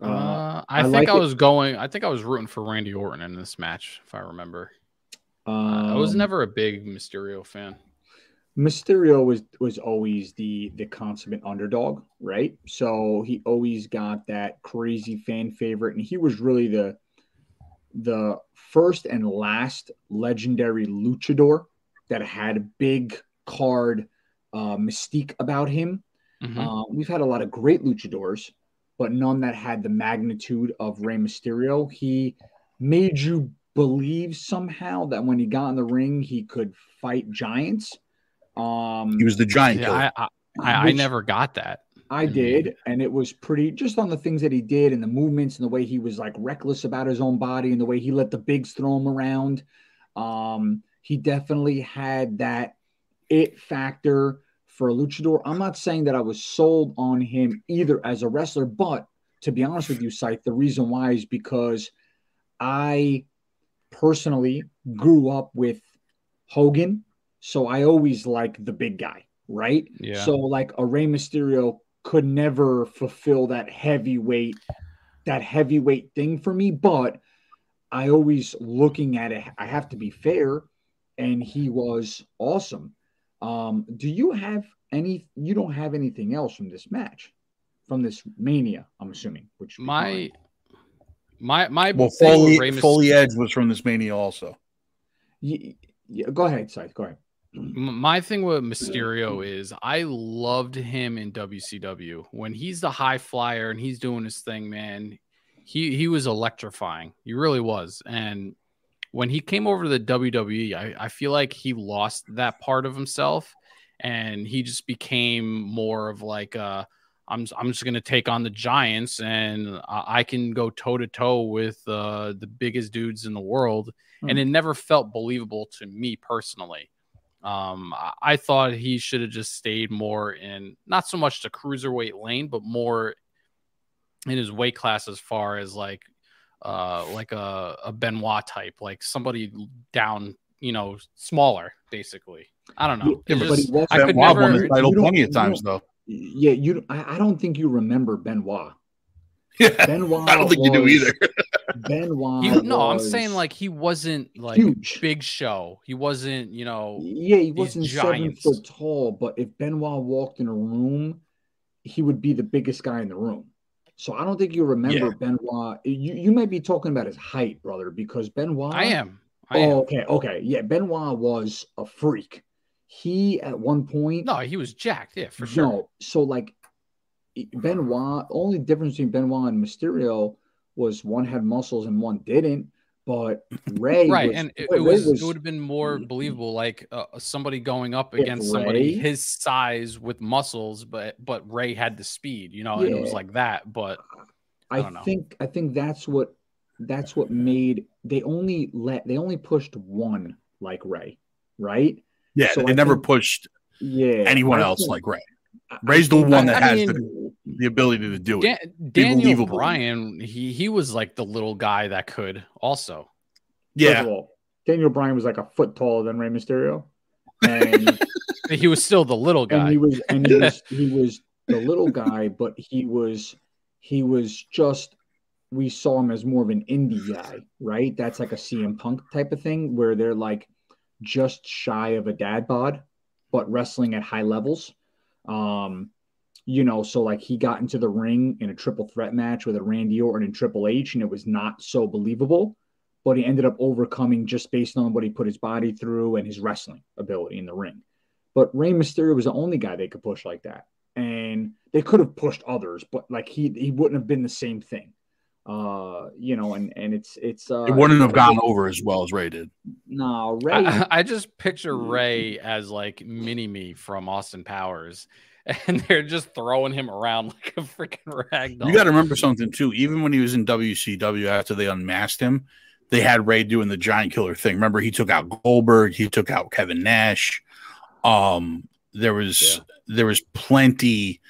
Uh, I, I think like I it. was going. I think I was rooting for Randy Orton in this match, if I remember. Uh, I was um, never a big Mysterio fan. Mysterio was was always the the consummate underdog, right? So he always got that crazy fan favorite, and he was really the the first and last legendary luchador that had a big card uh, mystique about him. Mhm. Uh, we've had a lot of great luchadors, but none that had the magnitude of Rey Mysterio. He made you believe somehow that when he got in the ring, he could fight giants. Um, He was the giant killer. yeah, I, I, I, I never got that. I did, and it was pretty just on the things that he did and the movements and the way he was like reckless about his own body and the way he let the bigs throw him around. Um, he definitely had that it factor for a luchador. I'm not saying that I was sold on him either as a wrestler, but to be honest with you, Scythe, the reason why is because I personally grew up with Hogan, so I always like the big guy, right? Yeah. So like a Rey Mysterio could never fulfill that heavyweight, that heavyweight thing for me. But I always looking at it, I have to be fair, and he was awesome. Um, do you have any? You don't have anything else from this match, from this Mania? I'm assuming. Which my my my well, Foley, Foley Edge was from this Mania also. Y- y- go ahead, Scythe. Go ahead. My thing with Mysterio is I loved him in WCW when he's the high flyer and he's doing his thing, man. He he was electrifying. He really was. And when he came over to the WWE, I, I feel like he lost that part of himself and he just became more of like uh I'm I'm just gonna take on the Giants and I, can go toe to toe with uh, the biggest dudes in the world, and Hmm. it never felt believable to me personally. Um, I, I thought he should have just stayed more in not so much the cruiserweight lane, but more in his weight class as far as like uh like a, a Benoit type, like somebody down, you know, smaller, basically. I don't know. Yeah, It but just- he was- I could Benoit won never the title plenty of times, though. Yeah, you. I, I don't think you remember Benoit. Yeah, Benoit. [LAUGHS] I don't think you do was- either. [LAUGHS] Benoit. He, no, I'm saying like he wasn't like huge. big show. He wasn't, you know, Yeah, he wasn't seven foot tall, but if Benoit walked in a room, he would be the biggest guy in the room. So I don't think you remember Yeah. Benoit. You you might be talking about his height, brother, because Benoit. I am. I Oh, am. okay, okay, yeah. Benoit was a freak. He at one point. No, he was jacked. Yeah, for sure. No, so like Benoit, only difference between Benoit and Mysterio was one had muscles and one didn't. But Rey, right, was- and it, it was, was- it would have been more believable, like uh, somebody going up If against somebody his size with muscles, but but Rey had the speed, you know, and it was like that. But I I, don't know. think I think that's what that's what made they only let they only pushed one like Rey, right? Yeah, So they I never think- pushed Yeah, anyone I else think- like Rey. I- I Rey's the think one that I has mean- the, the ability to do it. Dan- Daniel. Bryan, he he was like the little guy that could also. Yeah, all, Daniel Bryan was like a foot taller than Rey Mysterio, and [LAUGHS] He was still the little and guy. he was and he was [LAUGHS] he was the little guy, but he was he was just we saw him as more of an indie guy, right? That's like a CM Punk type of thing where they're like just shy of a dad bod, but wrestling at high levels. Um, you know, so like he got into the ring in a triple threat match with a Randy Orton and Triple H, and it was not so believable. But he ended up overcoming just based on what he put his body through and his wrestling ability in the ring. But Rey Mysterio was the only guy they could push like that. And they could have pushed others, but like he he wouldn't have been the same thing. Uh, you know, and and it's it's uh it wouldn't have gone over as well as Rey did. No, Rey I, [LAUGHS] I just picture Rey as like mini me from Austin Powers, [LAUGHS] and they're just throwing him around [LAUGHS] like a freaking rag doll. You got to remember something too. Even when he was in WCW after they unmasked him, they had Rey doing the giant killer thing. Remember, he took out Goldberg, he took out Kevin Nash. Um, there was there was plenty.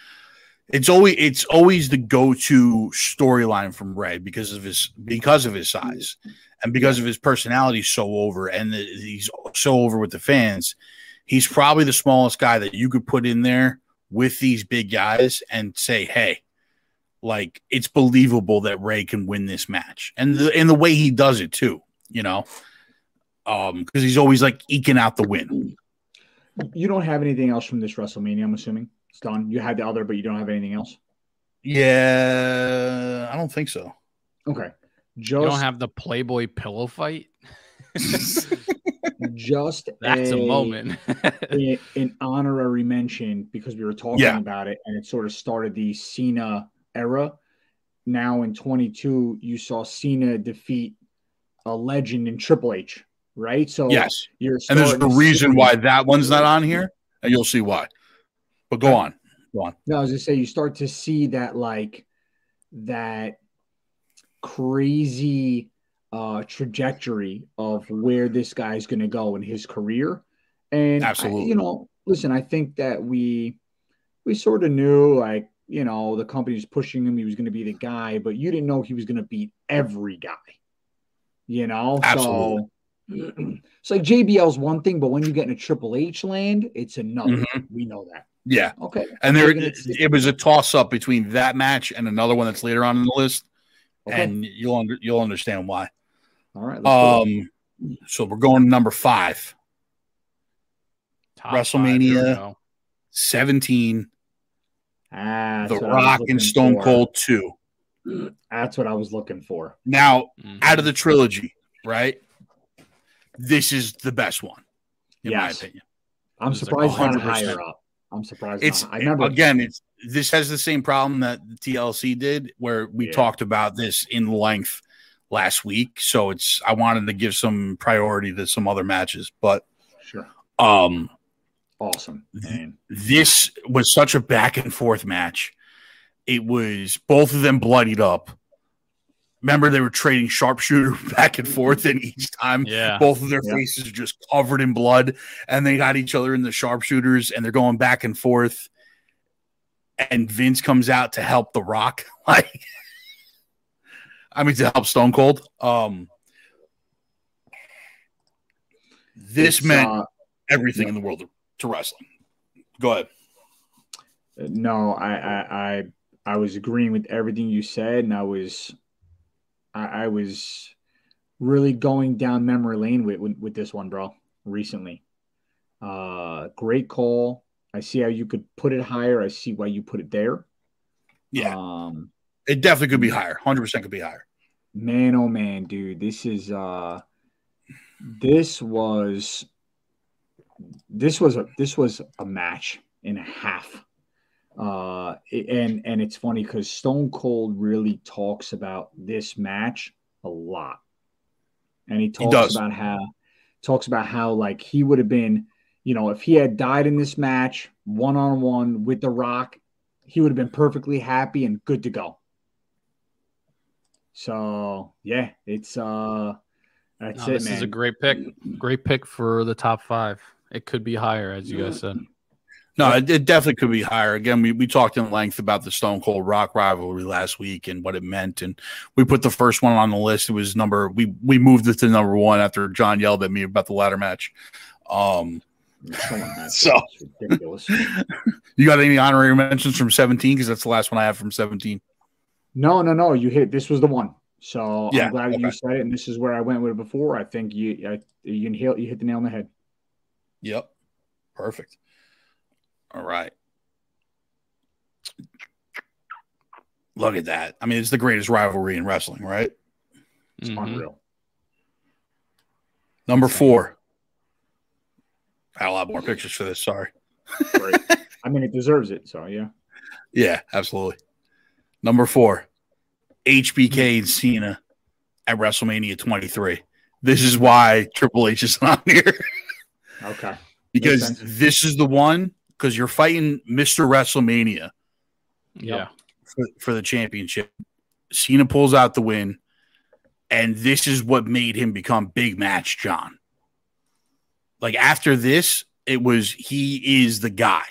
It's always it's always the go to storyline from Rey because of his because of his size and because of his personality so over and the, he's so over with the fans. He's probably the smallest guy that you could put in there with these big guys and say, "Hey, like it's believable that Rey can win this match," and the and the way he does it too, you know, um, because he's always like eking out the win. you don't have anything else from this WrestleMania, I'm assuming. It's done. You had the other, but you don't have anything else. Yeah, I don't think so. Okay. you don't have the Playboy pillow fight. [LAUGHS] just That's a, moment. [LAUGHS] a- an honorary mention because we were talking Yeah. about it and it sort of started the Cena era. Now in 22, you saw Cena defeat a legend in Triple H, right? So yes, you're and there's a starting reason why that one's not on here, and you'll see why. But go uh, on. go on. No, I was gonna say you start to see that like that crazy uh trajectory of where this guy's gonna go in his career. And I- you know, listen, I think that we we sort of knew like, you know, the company's pushing him, he was gonna be the guy, but you didn't know he was gonna beat every guy. You know, Absolutely. so [CLEARS THROAT] it's like JBL's one thing, but when you get in a Triple H land, it's another. Mhm. We know that. Yeah, Okay. and there it- it was a toss up between that match and another one that's later on in the list, Okay. and you'll under, you'll understand why. All right. Let's do it. Um, so we're going to number five, Top WrestleMania. here we go. 17, Ah, The that's what I was Rock and Stone for. Cold 2. That's what I was looking for. Now, Mhm. out of the trilogy, right? This is the best one, in Yes. my opinion. I'm It's like surprised not higher up. I'm surprised. It's not. I remember again, it's this has the same problem that the TLC did, where we Yeah. talked about this in length last week. So it's I wanted to give some priority to some other matches, but Sure. um Awesome. Man. this was such a back and forth match. It was both of them bloodied up. Remember, they were trading sharpshooter [LAUGHS] back and forth, and each time Yeah. both of their Yeah. faces are just covered in blood, and they got each other in the sharpshooters, and they're going back and forth. And Vince comes out to help The Rock, [LAUGHS] like, I mean, to help Stone Cold. Um, this It's, meant uh, everything in the world to wrestling. Go ahead. No, I, I, I, I was agreeing with everything you said, and I was, I, I was really going down memory lane with, with with this one, bro. Recently, uh, great call. I see how you could put it higher. I see why you put it there. Yeah. Um, It definitely could be higher. Hundred percent could be higher. Man, oh man, dude, this is uh, this was, this was a this was a match and a half. Uh, and and it's funny because Stone Cold really talks about this match a lot, and he talks does. about how talks about how like he would have been, you know, if he had died in this match one on one with The Rock, he would have been perfectly happy and good to go. So yeah, it's uh, that's No, it, this man. is a great pick. Great pick for the top five. It could be higher, as you guys said. No, it, it definitely could be higher. Again, we, we talked in length about the Stone Cold Rock rivalry last week and what it meant, and we put the first one on the list. It was number we we moved it to number one after John yelled at me about the ladder match. Um, [LAUGHS] So- ridiculous. [LAUGHS] you got any honorary mentions from seventeen? Because that's the last one I have from seventeen. No, no, no. You hit. This was the one. So Yeah, I'm glad you said it, and this is where I went with it before. I think you, I, you, hit, you hit the nail on the head. Yep, perfect. All right. Look at that. I mean, it's the greatest rivalry in wrestling, right? It's Mhm. unreal. Number four. I had a lot more pictures for this. Sorry. Great. I mean, it deserves it. So yeah. [LAUGHS] Yeah, absolutely. Number four, HBK and Cena at WrestleMania 23. This is why Triple H is not [LAUGHS] here Okay. because this is the one because you're fighting Mr. WrestleMania Yeah. for, for the championship. Cena pulls out the win, and this is what made him become Big Match John. Like after this, it was he is the guy.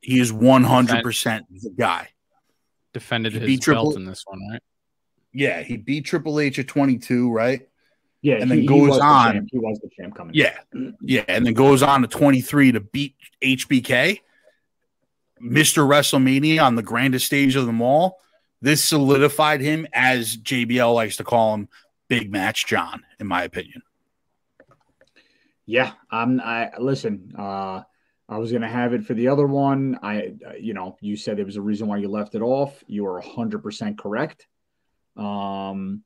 He is 100% the guy. Defended He his beat Triple- belt in this one, right? Yeah, he beat Triple H at 22, right? Yeah. And then he, goes he was the on. He was the champ coming. Yeah. Yeah, and then goes on to 23 to beat HBK. Mr. WrestleMania on the grandest stage of them all. This solidified him as JBL likes to call him Big Match John, in my opinion. Yeah. I'm. I listen. Uh, I was gonna have it for the other one. I, uh, you know, you said there was a reason why you left it off. You are hundred percent correct. Um,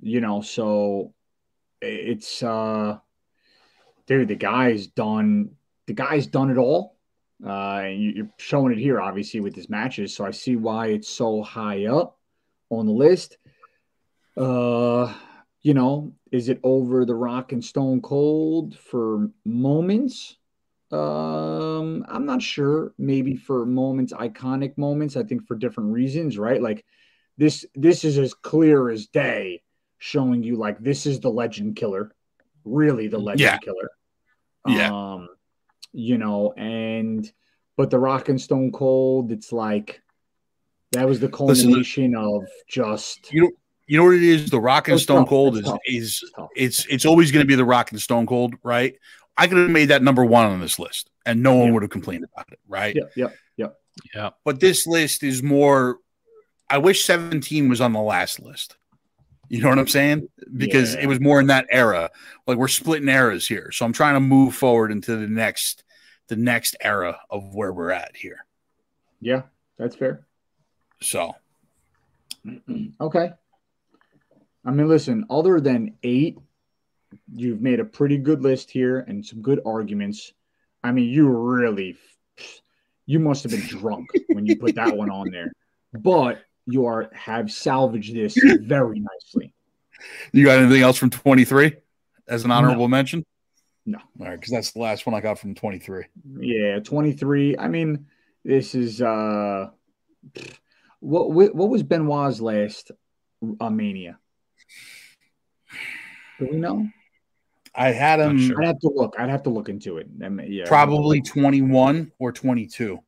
you know, so it's uh, dude, the guy's done. The guy's done it all. Uh, and you're showing it here, obviously, with his matches. So I see why it's so high up on the list. Uh, you know, is it over the Rock and Stone Cold for moments? Um, I'm not sure. Maybe for moments, iconic moments. I think for different reasons, right? Like this, this is as clear as day, showing you like this is the legend killer, really the legend Yeah. killer. Yeah. Um, you know, and but the Rock and Stone Cold, it's like that was the Listen, culmination of just You know, you know what it is? The Rock and Stone tough. Cold is tough. is it's it's always going to be the Rock and Stone Cold, right? I could have made that number one on this list, and no one Yeah. would have complained about it, right? Yeah, yeah, yep. Yeah. but this list is more i wish 17 was on the last list you know what i'm saying because Yeah. it was more in that era like we're splitting eras here so i'm trying to move forward into the next the next era of where we're at here Yeah, that's fair. so [CLEARS THROAT] Okay. I mean, listen, other than eight, you've made a pretty good list here and some good arguments. I mean, you really, you must have been drunk when you put that one on there. But you are have salvaged this very nicely. You got anything else from 23 as an honorable mention? No. All right, because that's the last one I got from 23. Yeah, 23. I mean, this is uh what what, what was Benoit's last uh, mania? Do we know? I had him sure. I'd have to look. I'd have to look into it. I mean, yeah, probably 21 or 22.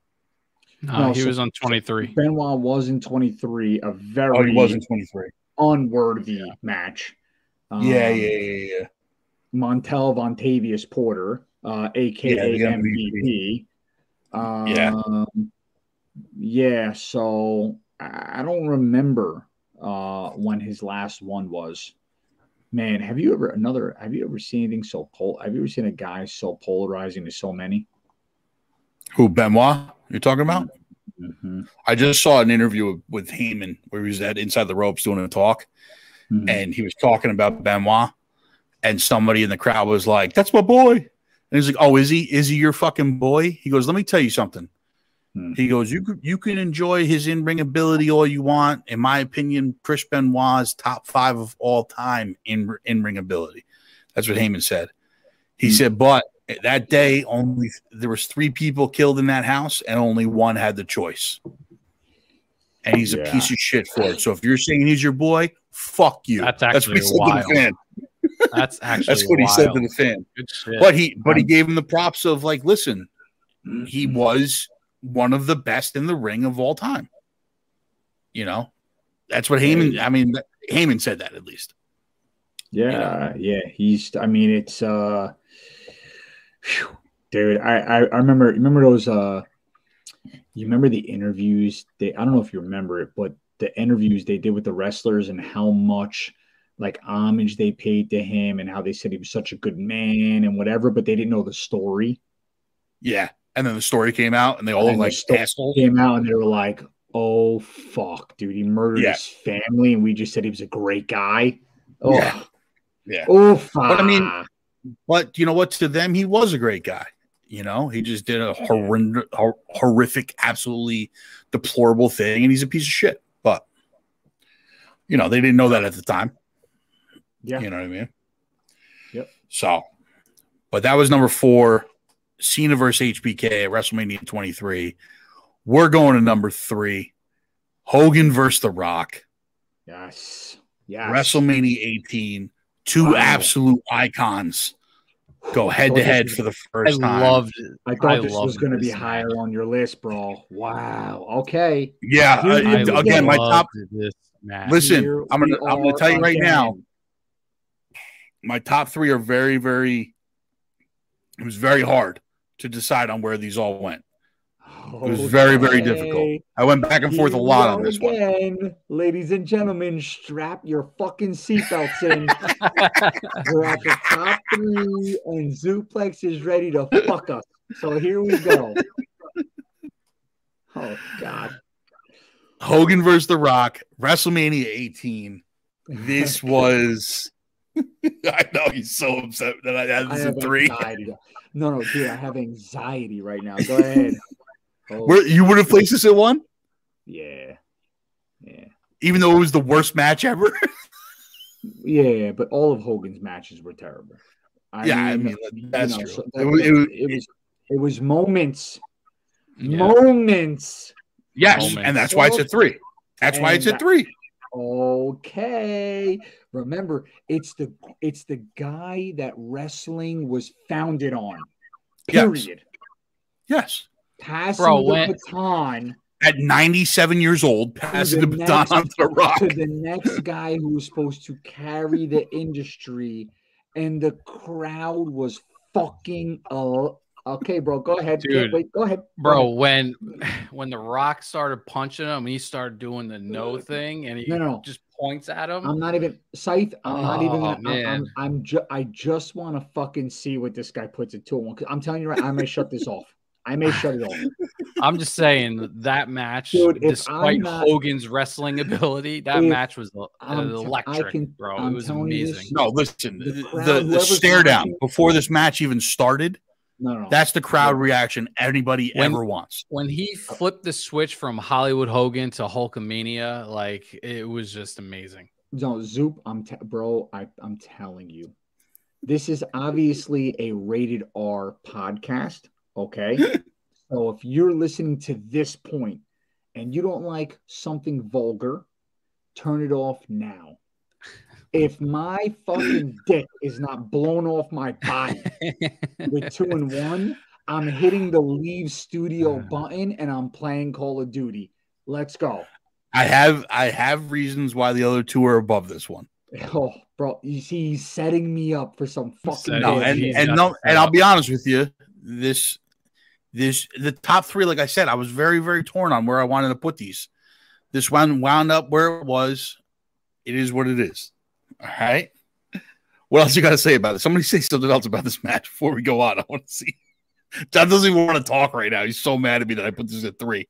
No, No, he so- was on 23. Benoit was in 23, a very Oh, he was in 23. unworthy match. Um, yeah, yeah, yeah, yeah. Montel Vontavious Porter, uh, aka Yeah, the MVP. Um, Yeah. yeah. So I I don't remember uh, when his last one was. Man, have you ever another? Have you ever seen anything so pol? Have you ever seen a guy so polarizing to so many? Who, Benoit, you're talking about? Mhm. I just saw an interview with Heyman where he was at Inside the Ropes doing a talk, Mhm. and he was talking about Benoit, and somebody in the crowd was like, "That's my boy," and he's like, "Oh, is he? Is he your fucking boy?" He goes, "Let me tell you something." Hmm. He goes, "You could you can enjoy his in ring ability all you want. In my opinion, Chris Benoit is top five of all time in in ring ability." That's what Heyman said. He Hmm. said, "But that day, only there was three people killed in that house, and only one had the choice." And he's a piece of shit for it. So if you're saying he's your boy, fuck you. That's what actually [LAUGHS] he said to wild. the fan. That's actually That's what he said to the fan. But he but he gave him the props of like, listen, he Mm-hmm. was one of the best in the ring of all time. You know, that's what Heyman. I mean, Heyman said that at least. Yeah, yeah. He's. I mean, it's. uh phew. Dude, I, I I remember remember those. uh You remember the interviews? They I don't know if you remember it, but the interviews they did with the wrestlers and how much like homage they paid to him and how they said he was such a good man and whatever, but they didn't know the story. Yeah. And then the story came out, and they all And the like story. Came out and they were like, "Oh fuck, dude, he murdered Yeah. his family," and we just said he was a great guy. Oh, Yeah. Yeah. oh, But I mean, ah. But you know what? To them, he was a great guy. You know, he just did a horrend- hor- horrific, absolutely deplorable thing, and he's a piece of shit. But you know, they didn't know that at the time. yeah, You know what I mean? Yep. So, but that was number four, Cena versus HBK at WrestleMania 23. We're going to number three, Hogan versus The Rock, yes, yes. WrestleMania 18. Two Wow. absolute icons go head to head for the I first time. loved it. I thought I this was going to be higher on your list, bro. Wow. Okay. Yeah, Here uh, we again, my top. this match. Listen, Here I'm gonna I'm gonna tell you right again. now. My top three are very very. It was very hard to decide on where these all went. It was very, very difficult. I went back and forth a lot on this one. Ladies and gentlemen, strap your fucking seatbelts in. [LAUGHS] We're at the top three, and Zuplex is ready to fuck us. So here we go. [LAUGHS] Oh God. Hogan versus The Rock, WrestleMania 18. This [LAUGHS] was. [LAUGHS] I know he's so upset that I had I this have three. anxiety. No, no, dude, I have anxiety right now. Go [LAUGHS] ahead. Oh, Where you would have placed this at one, yeah. Yeah. even though it was the worst match ever. [LAUGHS] Yeah, but all of Hogan's matches were terrible. I yeah, I mean you that's know, true. so it, that- was, it was- it was it was moments. Yeah. Moments. yes, Moments. and that's why it's at three. That's why it's And at three. Okay. Remember, it's the it's the guy that wrestling was founded on. Period. Yes, Passing Bro, the when- baton at 97 years old, passing the the baton next- on to The Rock. to the next guy who was supposed to carry the industry, and the crowd was fucking. Uh, okay, bro, go ahead. Dude. wait, go ahead, Bro, when when the Rock started punching him, he started doing the no thing, and he No, no. just points at him. I'm not even Scythe. I'm not even. Oh, Gonna, I'm, I'm, man. I'm ju- I just want to fucking see what this guy puts it to him. 'Cause I'm telling you right, I may shut this off. I may shut it off. [LAUGHS] I'm just saying that match, Dude, if despite not- Hogan's wrestling ability, that match was uh, I'm electric, can- bro. I'm it was telling you this- amazing. No, listen, The the, crowd, the, stare down before this match even started No, no. That's the crowd reaction anybody When- ever wants. When he flipped the switch from Hollywood Hogan to Hulkamania, like it was just amazing. No, Zoop, I'm t- bro. I, I'm telling you, this is obviously a rated R podcast. Okay, [LAUGHS] so if you're listening to this point and you don't like something vulgar, turn it off now. If my fucking dick is not blown off my body with two and one, I'm hitting the leave studio uh. button and I'm playing Call of Duty. Let's go. I have I have reasons why the other two are above this one. Oh, bro, you see, he's setting me up for some fucking. No, and and no, and I'll be honest with you. This this the top three, like I said, I was very very torn on where I wanted to put these. This one wound up where it was. It is what it is. All right. What else you got to say about it? Somebody say something else about this match before we go on. [LAUGHS] I want to see. John doesn't even want to talk right now. He's so mad at me that I put this at three.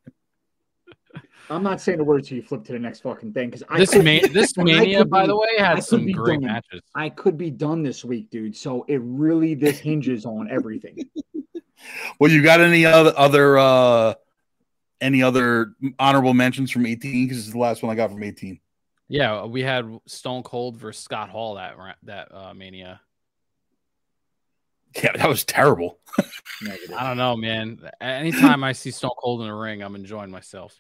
I'm not saying a word till you flip to the next fucking thing because This could, ma- this [LAUGHS] mania, could by be- the way, I had some great done. matches. I could be done this week, dude. So it really this hinges on everything. [LAUGHS] Well, you got any other other uh any other honorable mentions from 18? Because it's the last one I got from 18. Yeah, we had Stone Cold versus Scott Hall that that uh, mania. Yeah, that was terrible. [LAUGHS] I don't know, man. Anytime I see Stone Cold in the ring, I'm enjoying myself.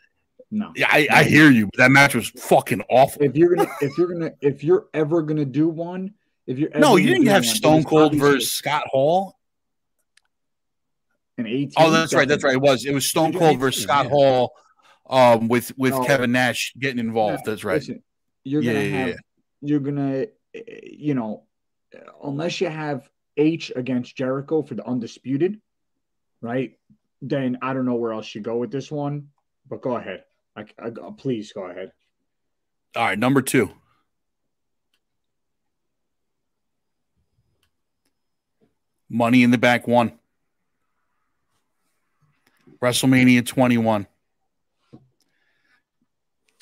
No. Yeah, I, I hear you, but that match was fucking awful. If you're gonna, if you're gonna, if you're ever gonna do one, if you're ever No, you gonna didn't have one, Stone Cold obviously versus Scott Hall. an 18. Oh, that's right. That's right. It was. It was Stone Cold did versus Scott yeah. Hall, um, with with Oh. Kevin Nash getting involved. That's right. Listen, you're Yeah, gonna yeah, have, yeah. you're gonna, eh, you know, unless you have H against Jericho for the undisputed, right? Then I don't know where else you go with this one. But go ahead. I, I please go ahead. All right, number two. Money in the Bank one. WrestleMania 21.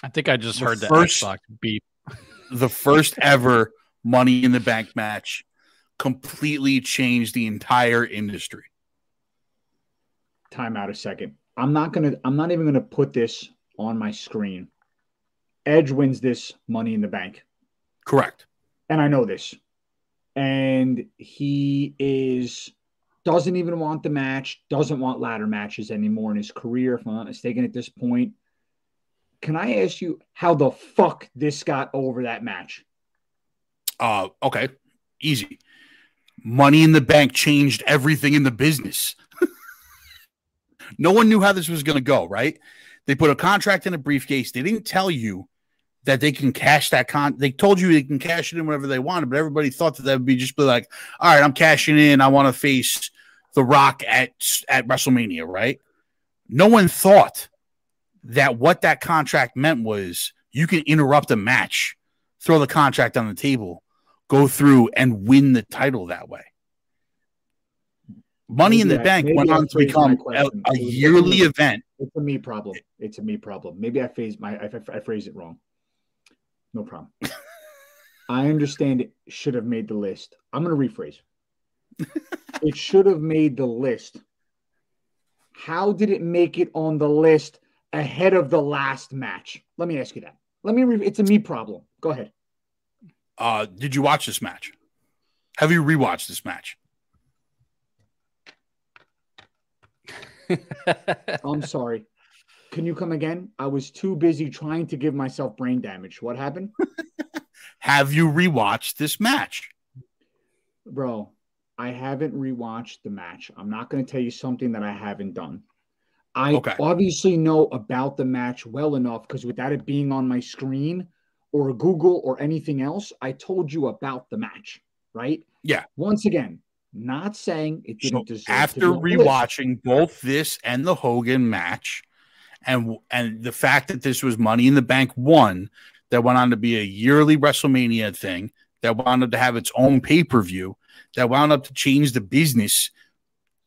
I think I just The heard the first- Xbox beep. [LAUGHS] The first ever Money in the Bank match completely changed the entire industry. Time out a second. I'm not gonna. I'm not even gonna put this on my screen. Edge wins this Money in the Bank. Correct. and I know this. And he is doesn't even want the match, doesn't want ladder matches anymore in his career, if I'm not mistaken, at this point. Can I ask you how the fuck this got over that match? Uh, okay, easy. Money in the Bank changed everything in the business. [LAUGHS] no one knew how this was going to go, right? They put a contract in a briefcase. They didn't tell you that they can cash that con. They told you they can cash it in whenever they wanted, but everybody thought that that would be just be like, all right, I'm cashing in. I want to face The Rock at at WrestleMania, right? No one thought that what that contract meant was you can interrupt a match, throw the contract on the table, go through and win the title that way. Money in the I- Bank went on to become a, a yearly event. It's a me problem. It's a me problem. Maybe I phrased my I, I, I phrased it wrong. No problem. [LAUGHS] I understand it should have made the list. I'm gonna rephrase. it should have made the list. How did it make it on the list ahead of the last match? Let me ask you that. Let me. Re- it's a me problem. Go ahead. Uh, did you watch this match? Have you rewatched this match? [LAUGHS] I'm sorry. Can you come again? I was too busy trying to give myself brain damage. What happened, [LAUGHS] Have you rewatched this match? bro? I haven't rewatched the match. I'm not going to tell you something that I haven't done. I Okay. obviously know about the match well enough because without it being on my screen or Google or anything else, I told you about the match, right? Yeah. Once again, not saying it didn't deserve to after be on list. rewatching both this and the Hogan match, and and the fact that this was Money in the Bank one that went on to be a yearly WrestleMania thing that wound up to have its own pay per view that wound up to change the business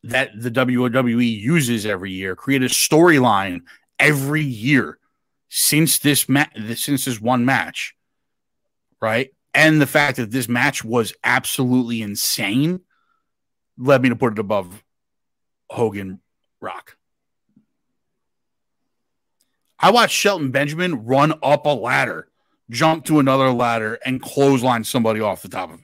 that the WWE uses every year, create a storyline every year since this ma- since this one match, right? And the fact that this match was absolutely insane led me to put it above Hogan Rock. I watched Shelton Benjamin run up a ladder, jump to another ladder, and clothesline somebody off the top of it.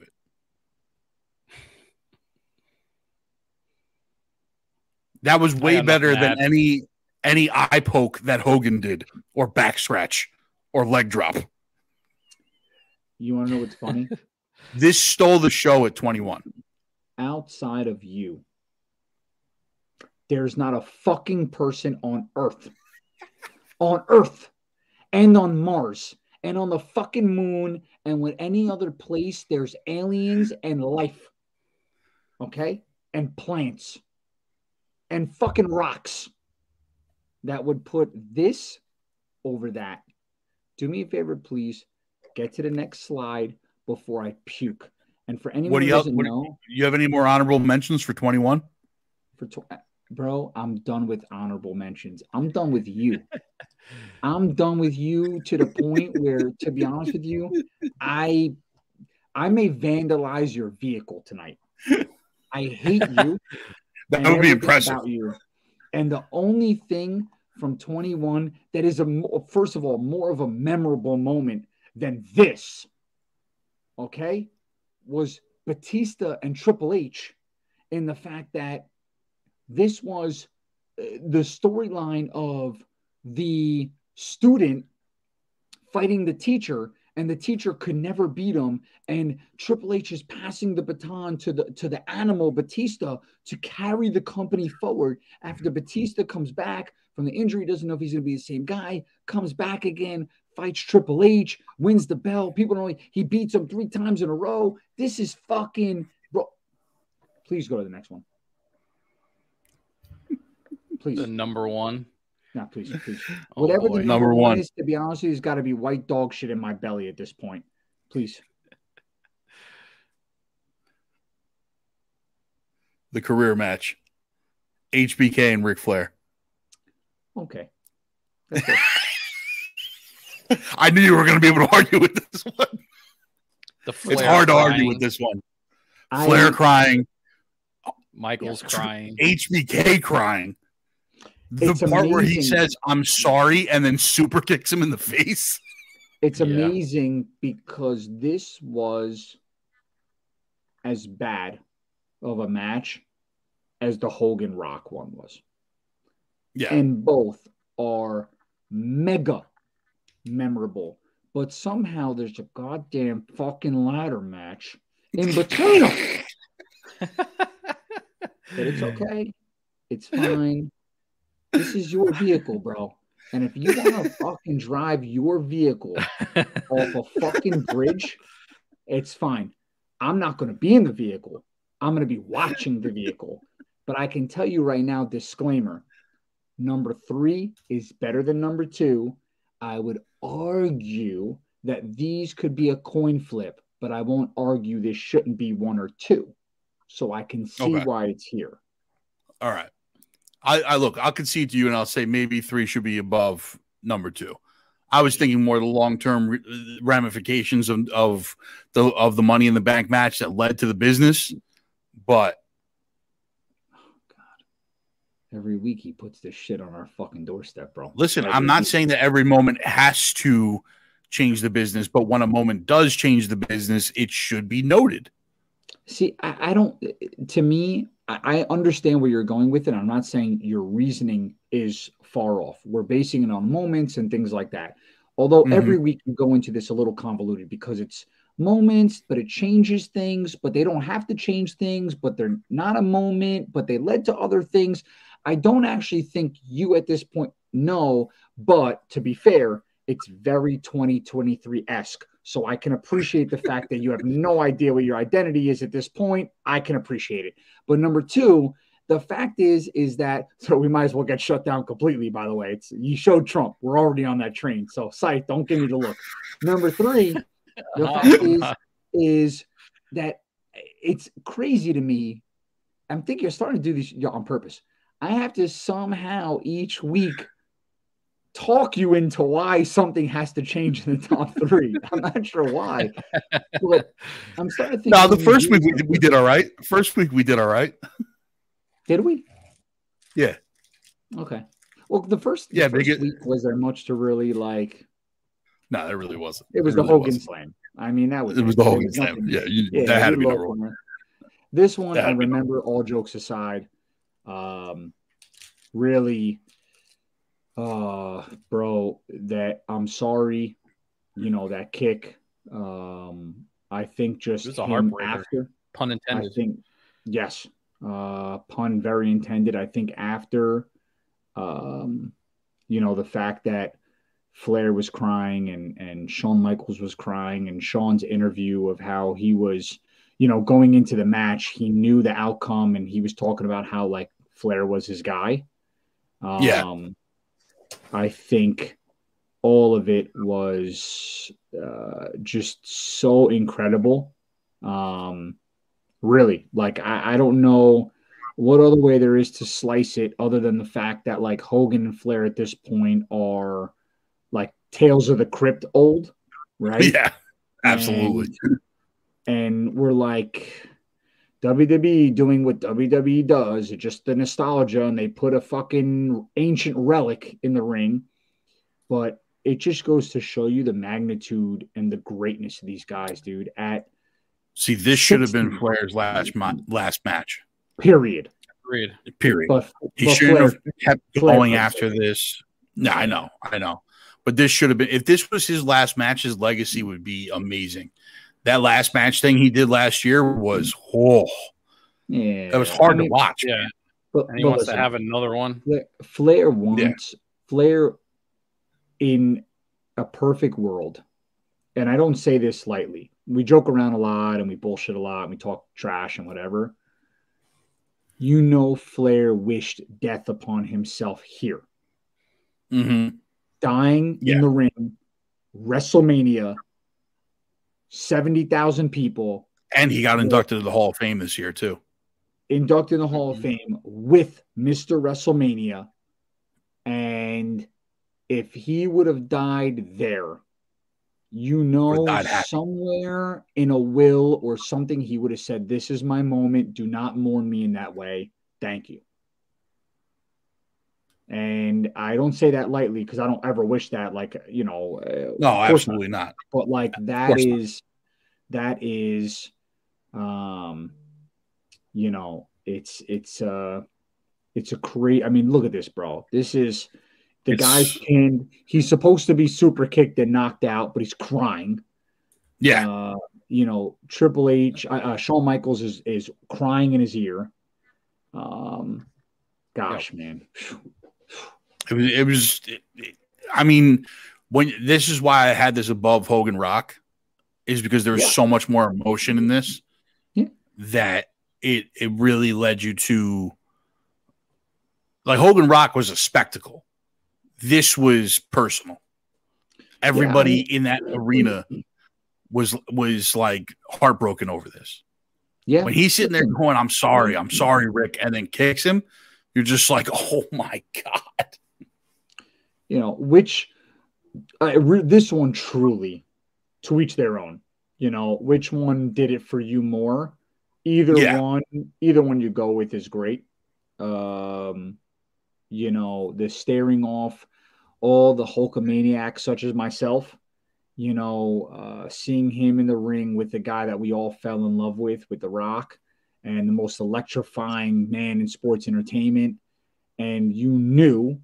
That was way better than any any eye poke that Hogan did, or back scratch, or leg drop. You want to know what's funny? [LAUGHS] this stole the show at 21. Outside of you, there's not a fucking person on Earth, on Earth, and on Mars, and on the fucking moon, and with any other place, there's aliens and life. Okay? And plants and fucking rocks that would put this over that. Do me a favor, please. Get to the next slide before I puke. And for anyone what do you, who doesn't what, know, you have any more honorable mentions for 21? For tw- bro, I'm done with honorable mentions. I'm done with you. [LAUGHS] I'm done with you to the point where, to be honest with you, I I may vandalize your vehicle tonight. I hate you. That would be impressive. You. And the only thing from 21 that is a first of all more of a memorable moment than this, okay, was Batista and Triple H in the fact that this was uh, the storyline of the student fighting the teacher and the teacher could never beat him. And Triple H is passing the baton to the to the animal Batista to carry the company forward. After Batista comes back from the injury doesn't know if he's going to be the same guy comes back again fights Triple H wins the belt. People don't he beats him 3 times in a row. This is fucking bro please go to the next one. Please. The number 1 no, please, [LAUGHS] please. Oh, Whatever boy. the number, number one is, to be honest with you, has got to be white dog shit in my belly at this point. Please. The career match. HBK and Ric Flair. Okay. [LAUGHS] I knew you were going to be able to argue with this one. it's hard crying. to argue with this one. Flair I, crying. Michaels crying. HBK crying. The it's part amazing. where he says, I'm sorry, and then super [LAUGHS] kicks him in the face. It's amazing yeah. because this was as bad of a match as the Hogan Rock one was. Yeah. And both are mega memorable. But somehow there's a goddamn fucking ladder match in between them. [LAUGHS] but it's okay. It's fine. This is your vehicle, bro. And if you want to [LAUGHS] fucking drive your vehicle off a fucking bridge, it's fine. I'm not going to be in the vehicle. I'm going to be watching the vehicle. But I can tell you right now, disclaimer number three is better than number two. I would argue that these could be a coin flip, but I won't argue this shouldn't be one or two. So I can see okay. why it's here. All right. I, I look, I'll concede to you and I'll say maybe three should be above number two. I was thinking more the long term uh, ramifications of, of the of the money in the bank match that led to the business, but Every week he puts this shit on our fucking doorstep, bro. Listen, every I'm not week. saying that every moment has to change the business, but when a moment does change the business, it should be noted. See, I, I don't. To me, I understand where you're going with it. I'm not saying your reasoning is far off. We're basing it on moments and things like that. Although mm-hmm. every week you go into this a little convoluted because it's moments, but it changes things, but they don't have to change things, but they're not a moment, but they led to other things. I don't actually think you at this point know, but to be fair, it's very 2023 esque. So I can appreciate the fact that you have no idea what your identity is at this point. I can appreciate it. But number two, the fact is, is that [LAUGHS] so we might as well get shut down completely. By the way, it's you showed Trump. We're already on that train. So Scythe, don't give me the look. Number three, the [LAUGHS] fact is, is that it's crazy to me. I'm thinking you're starting to do this on purpose. I have to somehow each week talk you into why something has to change in the top [LAUGHS] three. I'm not sure why. But I'm starting to think. No, the first week we did, we did all right. First week we did all right. Did we? Yeah. Okay. Well, the first, Yeah, yeah, first because- week was there much to really like? No, there really wasn't. It was There the really Hogan wasn't. Slam. I mean, that was It was the Hogan Slam. Yeah, you, Yeah, that had to be number one. This one, I had to be remember. All jokes aside, um, really, uh, bro, that I'm sorry. You know that kick. Um, I think just It was a him heartbreaker. after. Pun intended. I think yes. Uh, pun very intended. I think after, um, you know, the fact that Flair was crying and and Shawn Michaels was crying and Shawn's interview of how he was, you know, going into the match, he knew the outcome and he was talking about how like Flair was his guy. Um, Yeah. I think all of it was uh, just so incredible. Um, really, like I, I don't know what other way there is to slice it other than the fact that like Hogan and Flair at this point are like tales of the crypt old, right? [LAUGHS] Yeah, absolutely. And, and we're like WWE doing what WWE does, it's just the nostalgia, and they put a fucking ancient relic in the ring. But it just goes to show you the magnitude and the greatness of these guys, dude. At See, this should have been 60. Flair's last ma- last match. period. Period. Period. But, he but shouldn't Flair- have kept Flair going played after this. No, I know, I know. But this should have been. If this was his last match, his legacy would be amazing. That last match thing he did last year was oh, yeah, that was hard I mean, to watch. Yeah. But, And he but wants listen, to have another one. Flair, Flair wants Flair in a perfect world, and I don't say this lightly. We joke around a lot and we bullshit a lot and we talk trash and whatever. You know, Flair wished death upon himself here, hmm dying Yeah. in the ring, WrestleMania, seventy thousand people And he got inducted to the Hall of Fame this year too. inducted in the Hall of Mhm. Fame with Mr. WrestleMania. And if he would have died there, you know, somewhere in a will or something, he would have said, This is my moment. Do not mourn me in that way. Thank you. And I don't say that lightly because I don't ever wish that, like, you know, uh, No, course not. absolutely not. but like that is, not. that is, um you know it's it's uh it's a great i mean look at this bro. This is the It's- guy's pinned he's supposed to be super kicked and knocked out but he's crying. Yeah, uh you know triple h uh, uh, shawn michaels is is crying in his ear. Um gosh man it was. It was. it- it- I mean, when this is why I had this above Hogan Rock, is because there was Yeah. so much more emotion in this Yeah. that it it really led you to like Hogan Rock was a spectacle. This was personal. Everybody mean- in that arena was was like heartbroken over this. yeah When he's sitting there going, "I'm sorry, I'm sorry, Rick," and then kicks him, you're just like, "Oh my god!" You know, which uh, re- this one truly to each their own. You know, which one did it for you more? Either Yeah. one, either one you go with is great. Um, you know, the staring off all the Hulkamaniacs, such as myself. You know, uh, seeing him in the ring with the guy that we all fell in love with, with The Rock, and the most electrifying man in sports entertainment. And you knew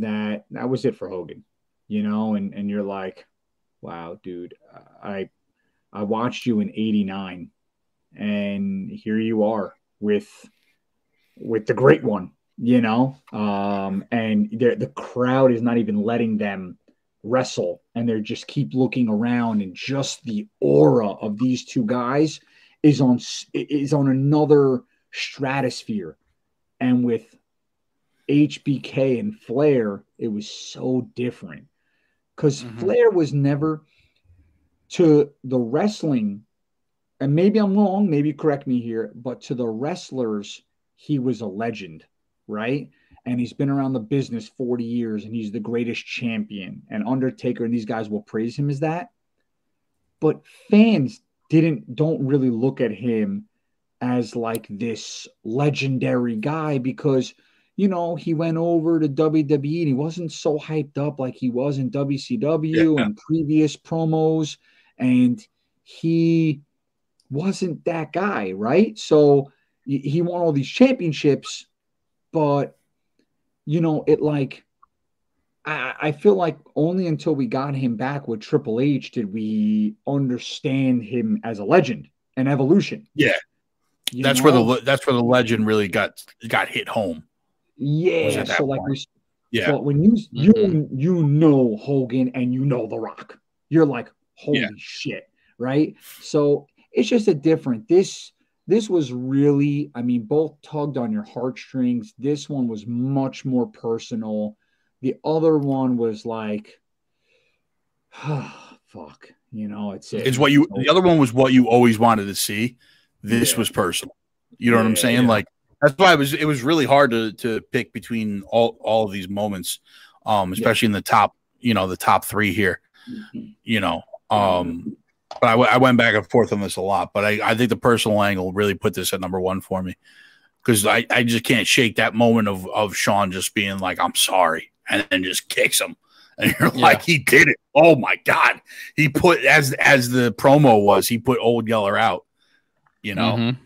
that that was it for Hogan, you know, and and you're like, wow, dude, I I watched you in 89 and here you are with with the great one, you know. Um and the crowd is not even letting them wrestle and they just keep looking around and just the aura of these two guys is on is on another stratosphere and with HBK and Flair, it was so different because Mhm. Flair was never to the wrestling, and maybe I'm wrong, maybe correct me here, but to the wrestlers, he was a legend, right? And he's been around the business 40 years and he's the greatest champion. And Undertaker and these guys will praise him as that. But fans didn't don't really look at him as like this legendary guy because you know, he went over to WWE and he wasn't so hyped up like he was in WCW Yeah. and previous promos. And he wasn't that guy, right? So he won all these championships, but you know, it like I, I feel like only until we got him back with Triple H did we understand him as a legend and evolution. Yeah. You That's where the that's where the legend really got got hit home. Yeah. So like we Yeah. When you you Mhm. you know Hogan and you know The Rock, you're like, holy Yeah. shit, right? So it's just a different. This this was really, I mean, both tugged on your heartstrings. This one was much more personal. The other one was like, [SIGHS] fuck, you know, it's it. It's what you the other one was what you always wanted to see. This Yeah. was personal. You know what I'm saying? Like that's why it was it was really hard to to pick between all all of these moments, um, especially in the top, you know, the top three here. You know, um, but I, w- I went back and forth on this a lot. But I I think the personal angle really put this at number one for me because I I just can't shake that moment of of Shawn just being like I'm sorry and then just kicks him. And you're Yeah. like, he did it. Oh my god. He put as as the promo was, he put old Yeller out. You know, Mhm.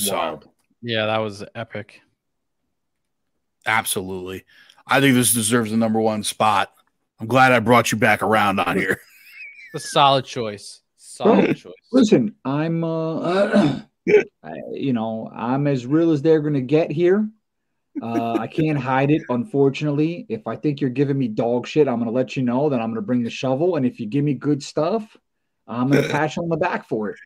So Wild. Yeah, that was epic. absolutely. I think this deserves the number one spot. I'm glad I brought you back around on here. [LAUGHS] The solid choice. Solid choice. Listen, I'm uh, [CLEARS THROAT] I, you know, I'm as real as they're gonna get here. Uh, I can't hide it, unfortunately. If I think you're giving me dog shit, I'm gonna let you know. Then I'm gonna bring the shovel, and if you give me good stuff, I'm gonna [LAUGHS] pat you on the back for it.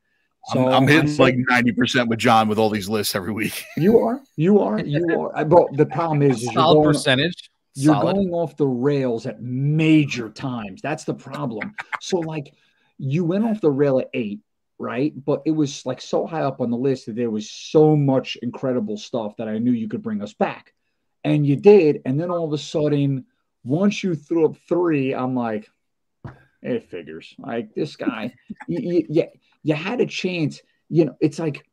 I'm, I'm hitting like 90% with John with all these lists every week. [LAUGHS] you are, you are, you [LAUGHS] are. But the problem is, is you're Solid going, percentage. you're Solid. going off the rails at major times. That's the problem. So like you went off the rail at eight, right? But it was like so high up on the list that there was so much incredible stuff that I knew you could bring us back. And you did. And then all of a sudden, once you threw up three, I'm like, it figures. Like this guy, you, you, had a chance. You know, it's like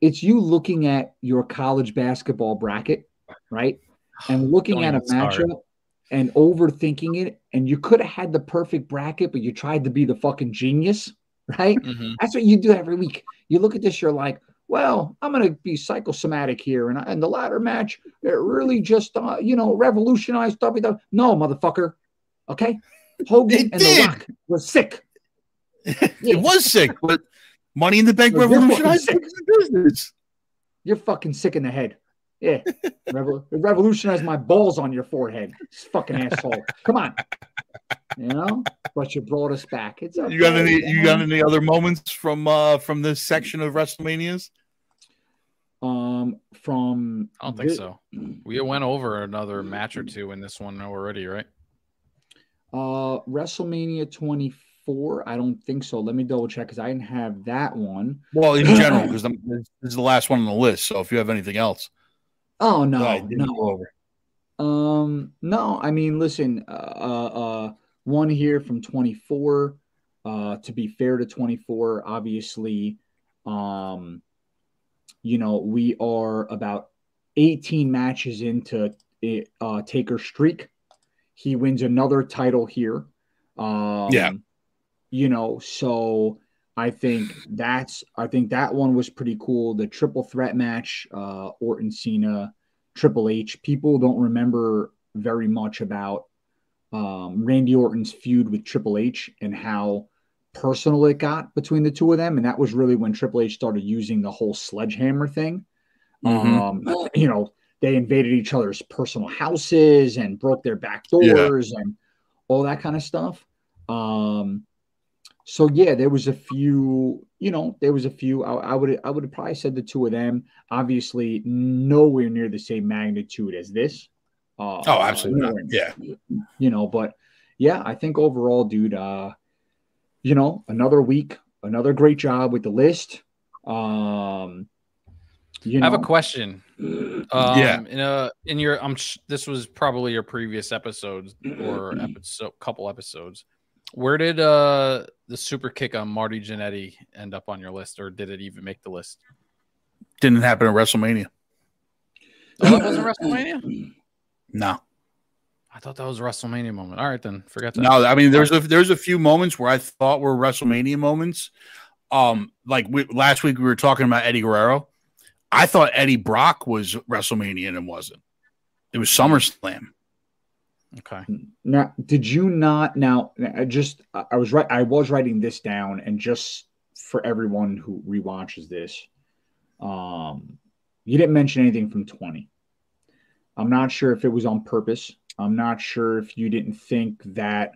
it's you looking at your college basketball bracket, right? And [SIGHS] looking Don't at a matchup and overthinking it. And you could have had the perfect bracket, but you tried to be the fucking genius, right? Mhm. That's what you do every week. You look at this, you're like, well, I'm going to be psychosomatic here. And, and the ladder match, it really just, uh, you know, revolutionized WWE. No, motherfucker. Okay. [LAUGHS] Hogan and. The Rock was sick. [LAUGHS] It was sick, but Money in the Bank Well, you're revolutionized the business. You're fucking sick in the head. Yeah. Revol- [LAUGHS] it revolutionized my balls on your forehead. This fucking asshole. Come on. You know? But you brought us back. It's okay. You got any? You got any other moments from uh from this section of WrestleManias? um from I don't think thi- so. We went over another match or two in this one already, right? Uh, WrestleMania 24. I don't think so. Let me double check because I didn't have that one. Well, in general, because this is the last one on the list. So if you have anything else, Oh no, I didn't no. go over. Um, no. I mean, listen. Uh, uh, uh, one here from 24. Uh, to be fair to 24, obviously, um, you know, we are about 18 matches into it, uh, Taker streak. He wins another title here. Um, Yeah. You know, so I think that's I think that one was pretty cool. The triple threat match, uh, Orton, Cena, Triple H. People don't remember very much about um, Randy Orton's feud with Triple H and how personal it got between the two of them, and that was really when Triple H started using the whole sledgehammer thing. Mhm. Um, you know, they invaded each other's personal houses and broke their back doors and all that kind of stuff. Um, so yeah, there was a few, you know, there was a few. I, I would I would have probably said the two of them. Obviously, nowhere near the same magnitude as this. Uh, Oh, absolutely not. nowhere Yeah. you know but yeah i think overall dude uh you know another week another great job with the list um you I have a question. [CLEARS THROAT] Um, Yeah. In a in your, I'm sh- this was probably your previous episodes or episode, couple episodes. Where did uh the super kick on Marty Jannetty end up on your list, or did it even make the list? Didn't happen at WrestleMania. Oh, that wasn't WrestleMania. [CLEARS THROAT] No, I thought that was a WrestleMania moment. All right, then forget that. no. I mean, there's a there's a few moments where I thought were WrestleMania moments. Um, like we, last week we were talking about Eddie Guerrero. I thought Eddie Brock was WrestleMania and it wasn't. It was SummerSlam. Okay. Now, did you not? Now, I just I I was right. I was writing this down, and just for everyone who rewatches this, um, you didn't mention anything from twenty. I'm not sure if it was on purpose. I'm not sure if you didn't think that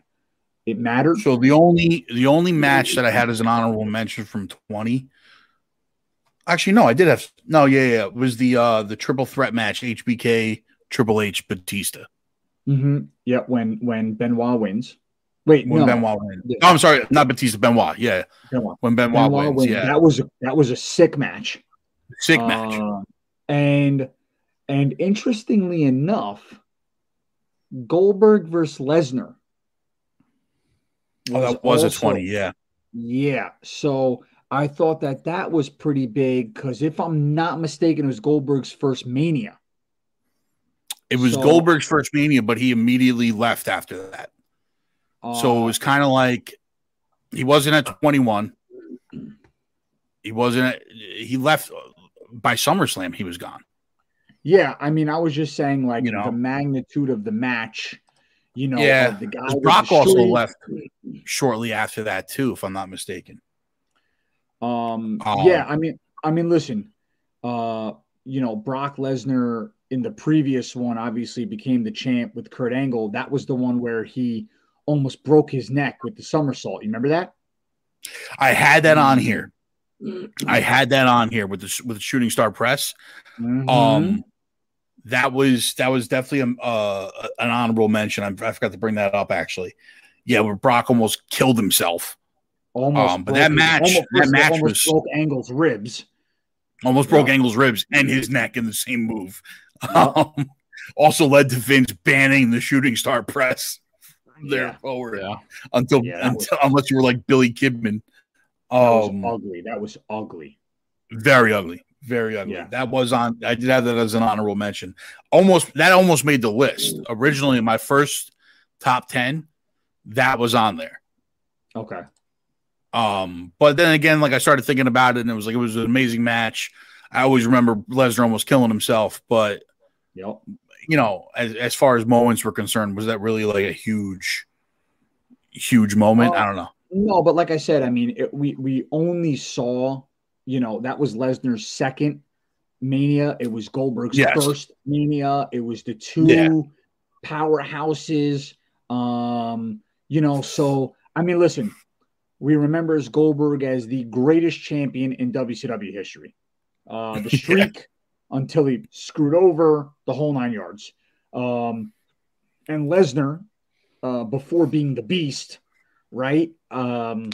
it mattered. So the only the only match that I had as an honorable mention from 20. Actually, no, I did have no, yeah, yeah. It was the uh the triple threat match, HBK, Triple H, Batista. Hmm Yeah, when when Benoit wins. Wait, When no, Benoit wins. Yeah. No, I'm sorry, not Batista, Benoit. Yeah. Benoit. When Benoit, Benoit wins, wins. yeah. That was a, that was a sick match. Sick match. Uh, and and interestingly enough, Goldberg versus Lesnar. oh, that was a 20, yeah. Yeah. So I thought that that was pretty big because if I'm not mistaken, it was Goldberg's first Mania. It was So- Goldberg's first mania, but he immediately left after that. so it Uh, was kind of like he wasn't at 21. He wasn't at, he left by SummerSlam, he was gone. yeah. I mean, I was just saying like You know. the magnitude of the match. You know, Yeah, the guy. Brock also streak. left shortly after that too, if I'm not mistaken. Um, Oh. yeah, I mean, I mean, listen, uh, you know, Brock Lesnar in the previous one obviously became the champ with Kurt Angle. That was the one where he almost broke his neck with the somersault. You remember that? I had that on here. I had that on here with the with the shooting star press. Mhm. Um, that was that was definitely a, uh, an honorable mention. I, I forgot to bring that up actually. Yeah, where Brock almost killed himself. almost um, but broke that match- almost, that first of all, match almost was- broke Angle's ribs. Almost broke Yeah. Angle's ribs and his neck in the same move. Yeah. [LAUGHS] Um, also led to Vince banning the shooting star press from there Yeah. forward Yeah. until, Yeah, that was- unless you were like Billy Kidman. That was Um, ugly. That was ugly. very ugly, very ugly. Yeah. That was on. I did have that as an honorable mention. Almost that almost made the list originally. My first top ten, that was on there. Okay. Um, but then again, like I started thinking about it, and it was like it was an amazing match. I always remember Lesnar almost killing himself, but Yep. you know, as as far as moments were concerned, was that really like a huge, huge moment? Well, I don't know. No, but like I said, I mean, it, we we only saw, you know, that was Lesnar's second mania. It was Goldberg's Yes. first mania. It was the two Yeah. powerhouses. Um, you know, so I mean, listen, we remember as Goldberg as the greatest champion in WCW history. Uh, the [LAUGHS] streak until he screwed over the whole nine yards. Um, and Lesnar, uh, before being the beast, right? Um,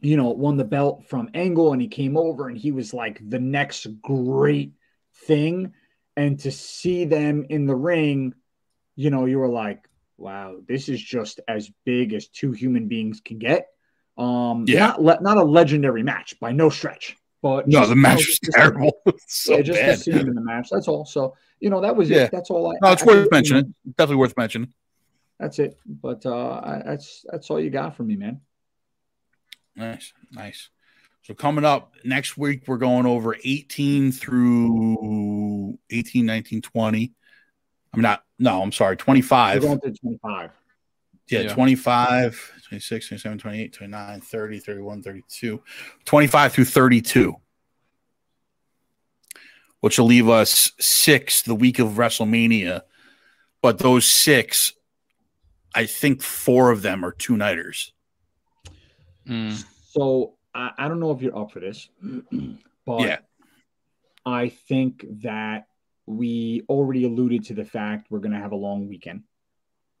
you know, won the belt from Angle and he came over and he was like the next great thing. And to see them in the ring, you know, you were like, wow, this is just as big as two human beings can get. Um, Yeah. not le- not a legendary match by no stretch, but No, the match was terrible. [LAUGHS] So yeah, just bad. to see him in the match. That's all. So you know, that was Yeah. it. That's all. I, No, it's I worth think, mentioning. Definitely worth mentioning. That's it. But uh, I, that's that's all you got from me, man. Nice, nice. So coming up next week, we're going over 18 through 18, 19, 20. I'm not, no, I'm sorry, We're 25. going to twenty five. Yeah, Yeah. 25, 26, 27, 28, 29, 30, 31, 32, 25 through 32, which will leave us six the week of WrestleMania. But those six, I think four of them are two nighters. Mm. So I, I don't know if you're up for this, [CLEARS THROAT] but Yeah. I think that we already alluded to the fact we're going to have a long weekend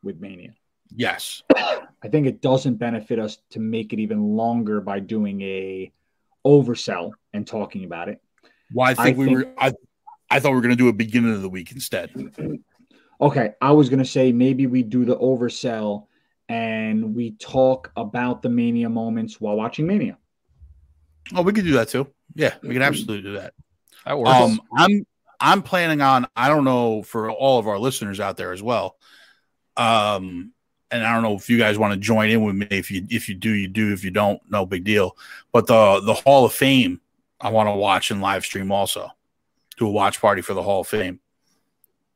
with Mania. Yes. I think it doesn't benefit us to make it even longer by doing a oversell and talking about it. Well, I think I we think- were, I, I thought we were going to do a beginning of the week instead. Okay, I was gonna say maybe we do the oversell and we talk about the mania moments while watching Mania. Oh, we could do that too. Yeah, we can absolutely do that. That works. Um, I'm I'm planning on. I don't know for all of our listeners out there as well. Um, and I don't know if you guys want to join in with me. If you if you do, you do. If you don't, no big deal. But the the Hall of Fame, I want to watch and live stream also. Do a watch party for the Hall of Fame.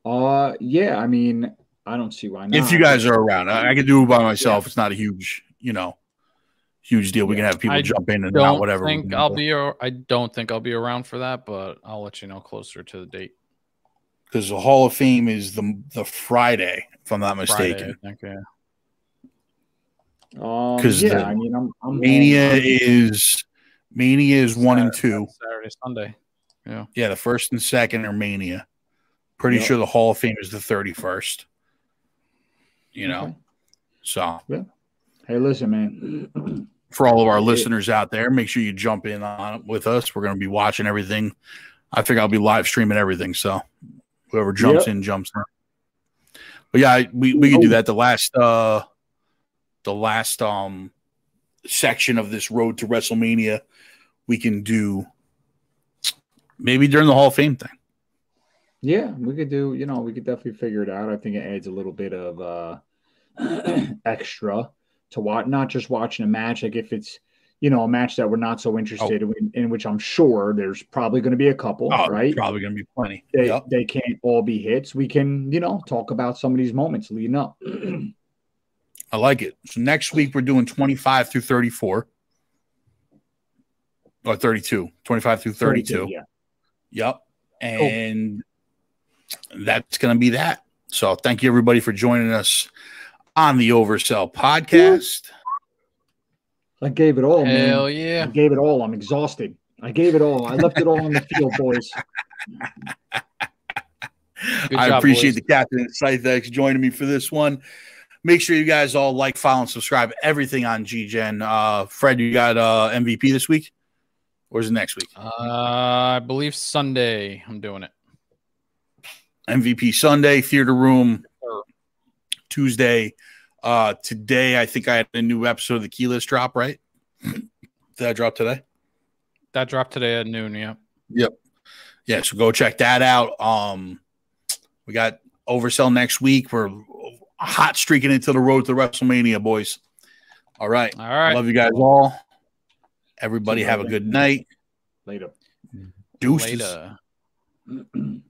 Uh, yeah. I mean, I don't see why not. If you guys are around, I, I could do it by myself. It's not a huge, you know, huge deal. We can have people I jump in and don't out, whatever. we think I'll be. ar- I don't think I'll be around for that, but I'll let you know closer to the date. because the Hall of Fame is the the Friday, if I'm not mistaken. Friday, I think, yeah. Um, 'Cause yeah, I mean, I'm, I'm Mania is Mania is one and two. Saturday, Sunday. Yeah, yeah. the first and second are Mania. Pretty Yep. sure the Hall of Fame is the thirty first. You know, Okay. so Hey, listen, man. [CLEARS THROAT] for all of our listeners out there, make sure you jump in on it with us. We're going to be watching everything. I think I'll be live streaming everything. So whoever jumps Yep. in, jumps in. But yeah, we we can do that. The last uh the last um section of this road to WrestleMania, we can do maybe during the Hall of Fame thing. Yeah, we could do. You know, we could definitely figure it out. I think it adds a little bit of uh [CLEARS THROAT] extra to watch, not just watching a match. Like if it's you know a match that we're not so interested in, in which I'm sure there's probably going to be a couple, Oh, right? probably going to be plenty. They Yep. they can't all be hits. We can you know talk about some of these moments leading up. [CLEARS THROAT] I like it. So next week we're doing 25 through 34 or 32, 25 through 32. Yeah. Yep. And that's going to be that. So thank you everybody for joining us on the Oversell podcast. I gave it all, man. Hell yeah. I gave it all. I'm exhausted. I gave it all. I left it all on the field, boys. Good I job, appreciate boys. the captain at Scythex joining me for this one. Make sure you guys all like, follow, and subscribe everything on GGen. Uh, Fred, you got uh, MVP this week? Or is it next week? Uh, I believe Sunday. I'm doing it. MVP Sunday, Theater Room Tuesday. Uh, today, I think I had a new episode of the Keyless drop, right? Did that drop today? That dropped today at noon. Yeah. Yep. Yeah, so go check that out. Um, we got Oversell next week. We're hot streaking into the road to WrestleMania, boys. All right. All right. Love you guys all. Everybody have a good night. Later. Deuces. Later. [CLEARS THROAT]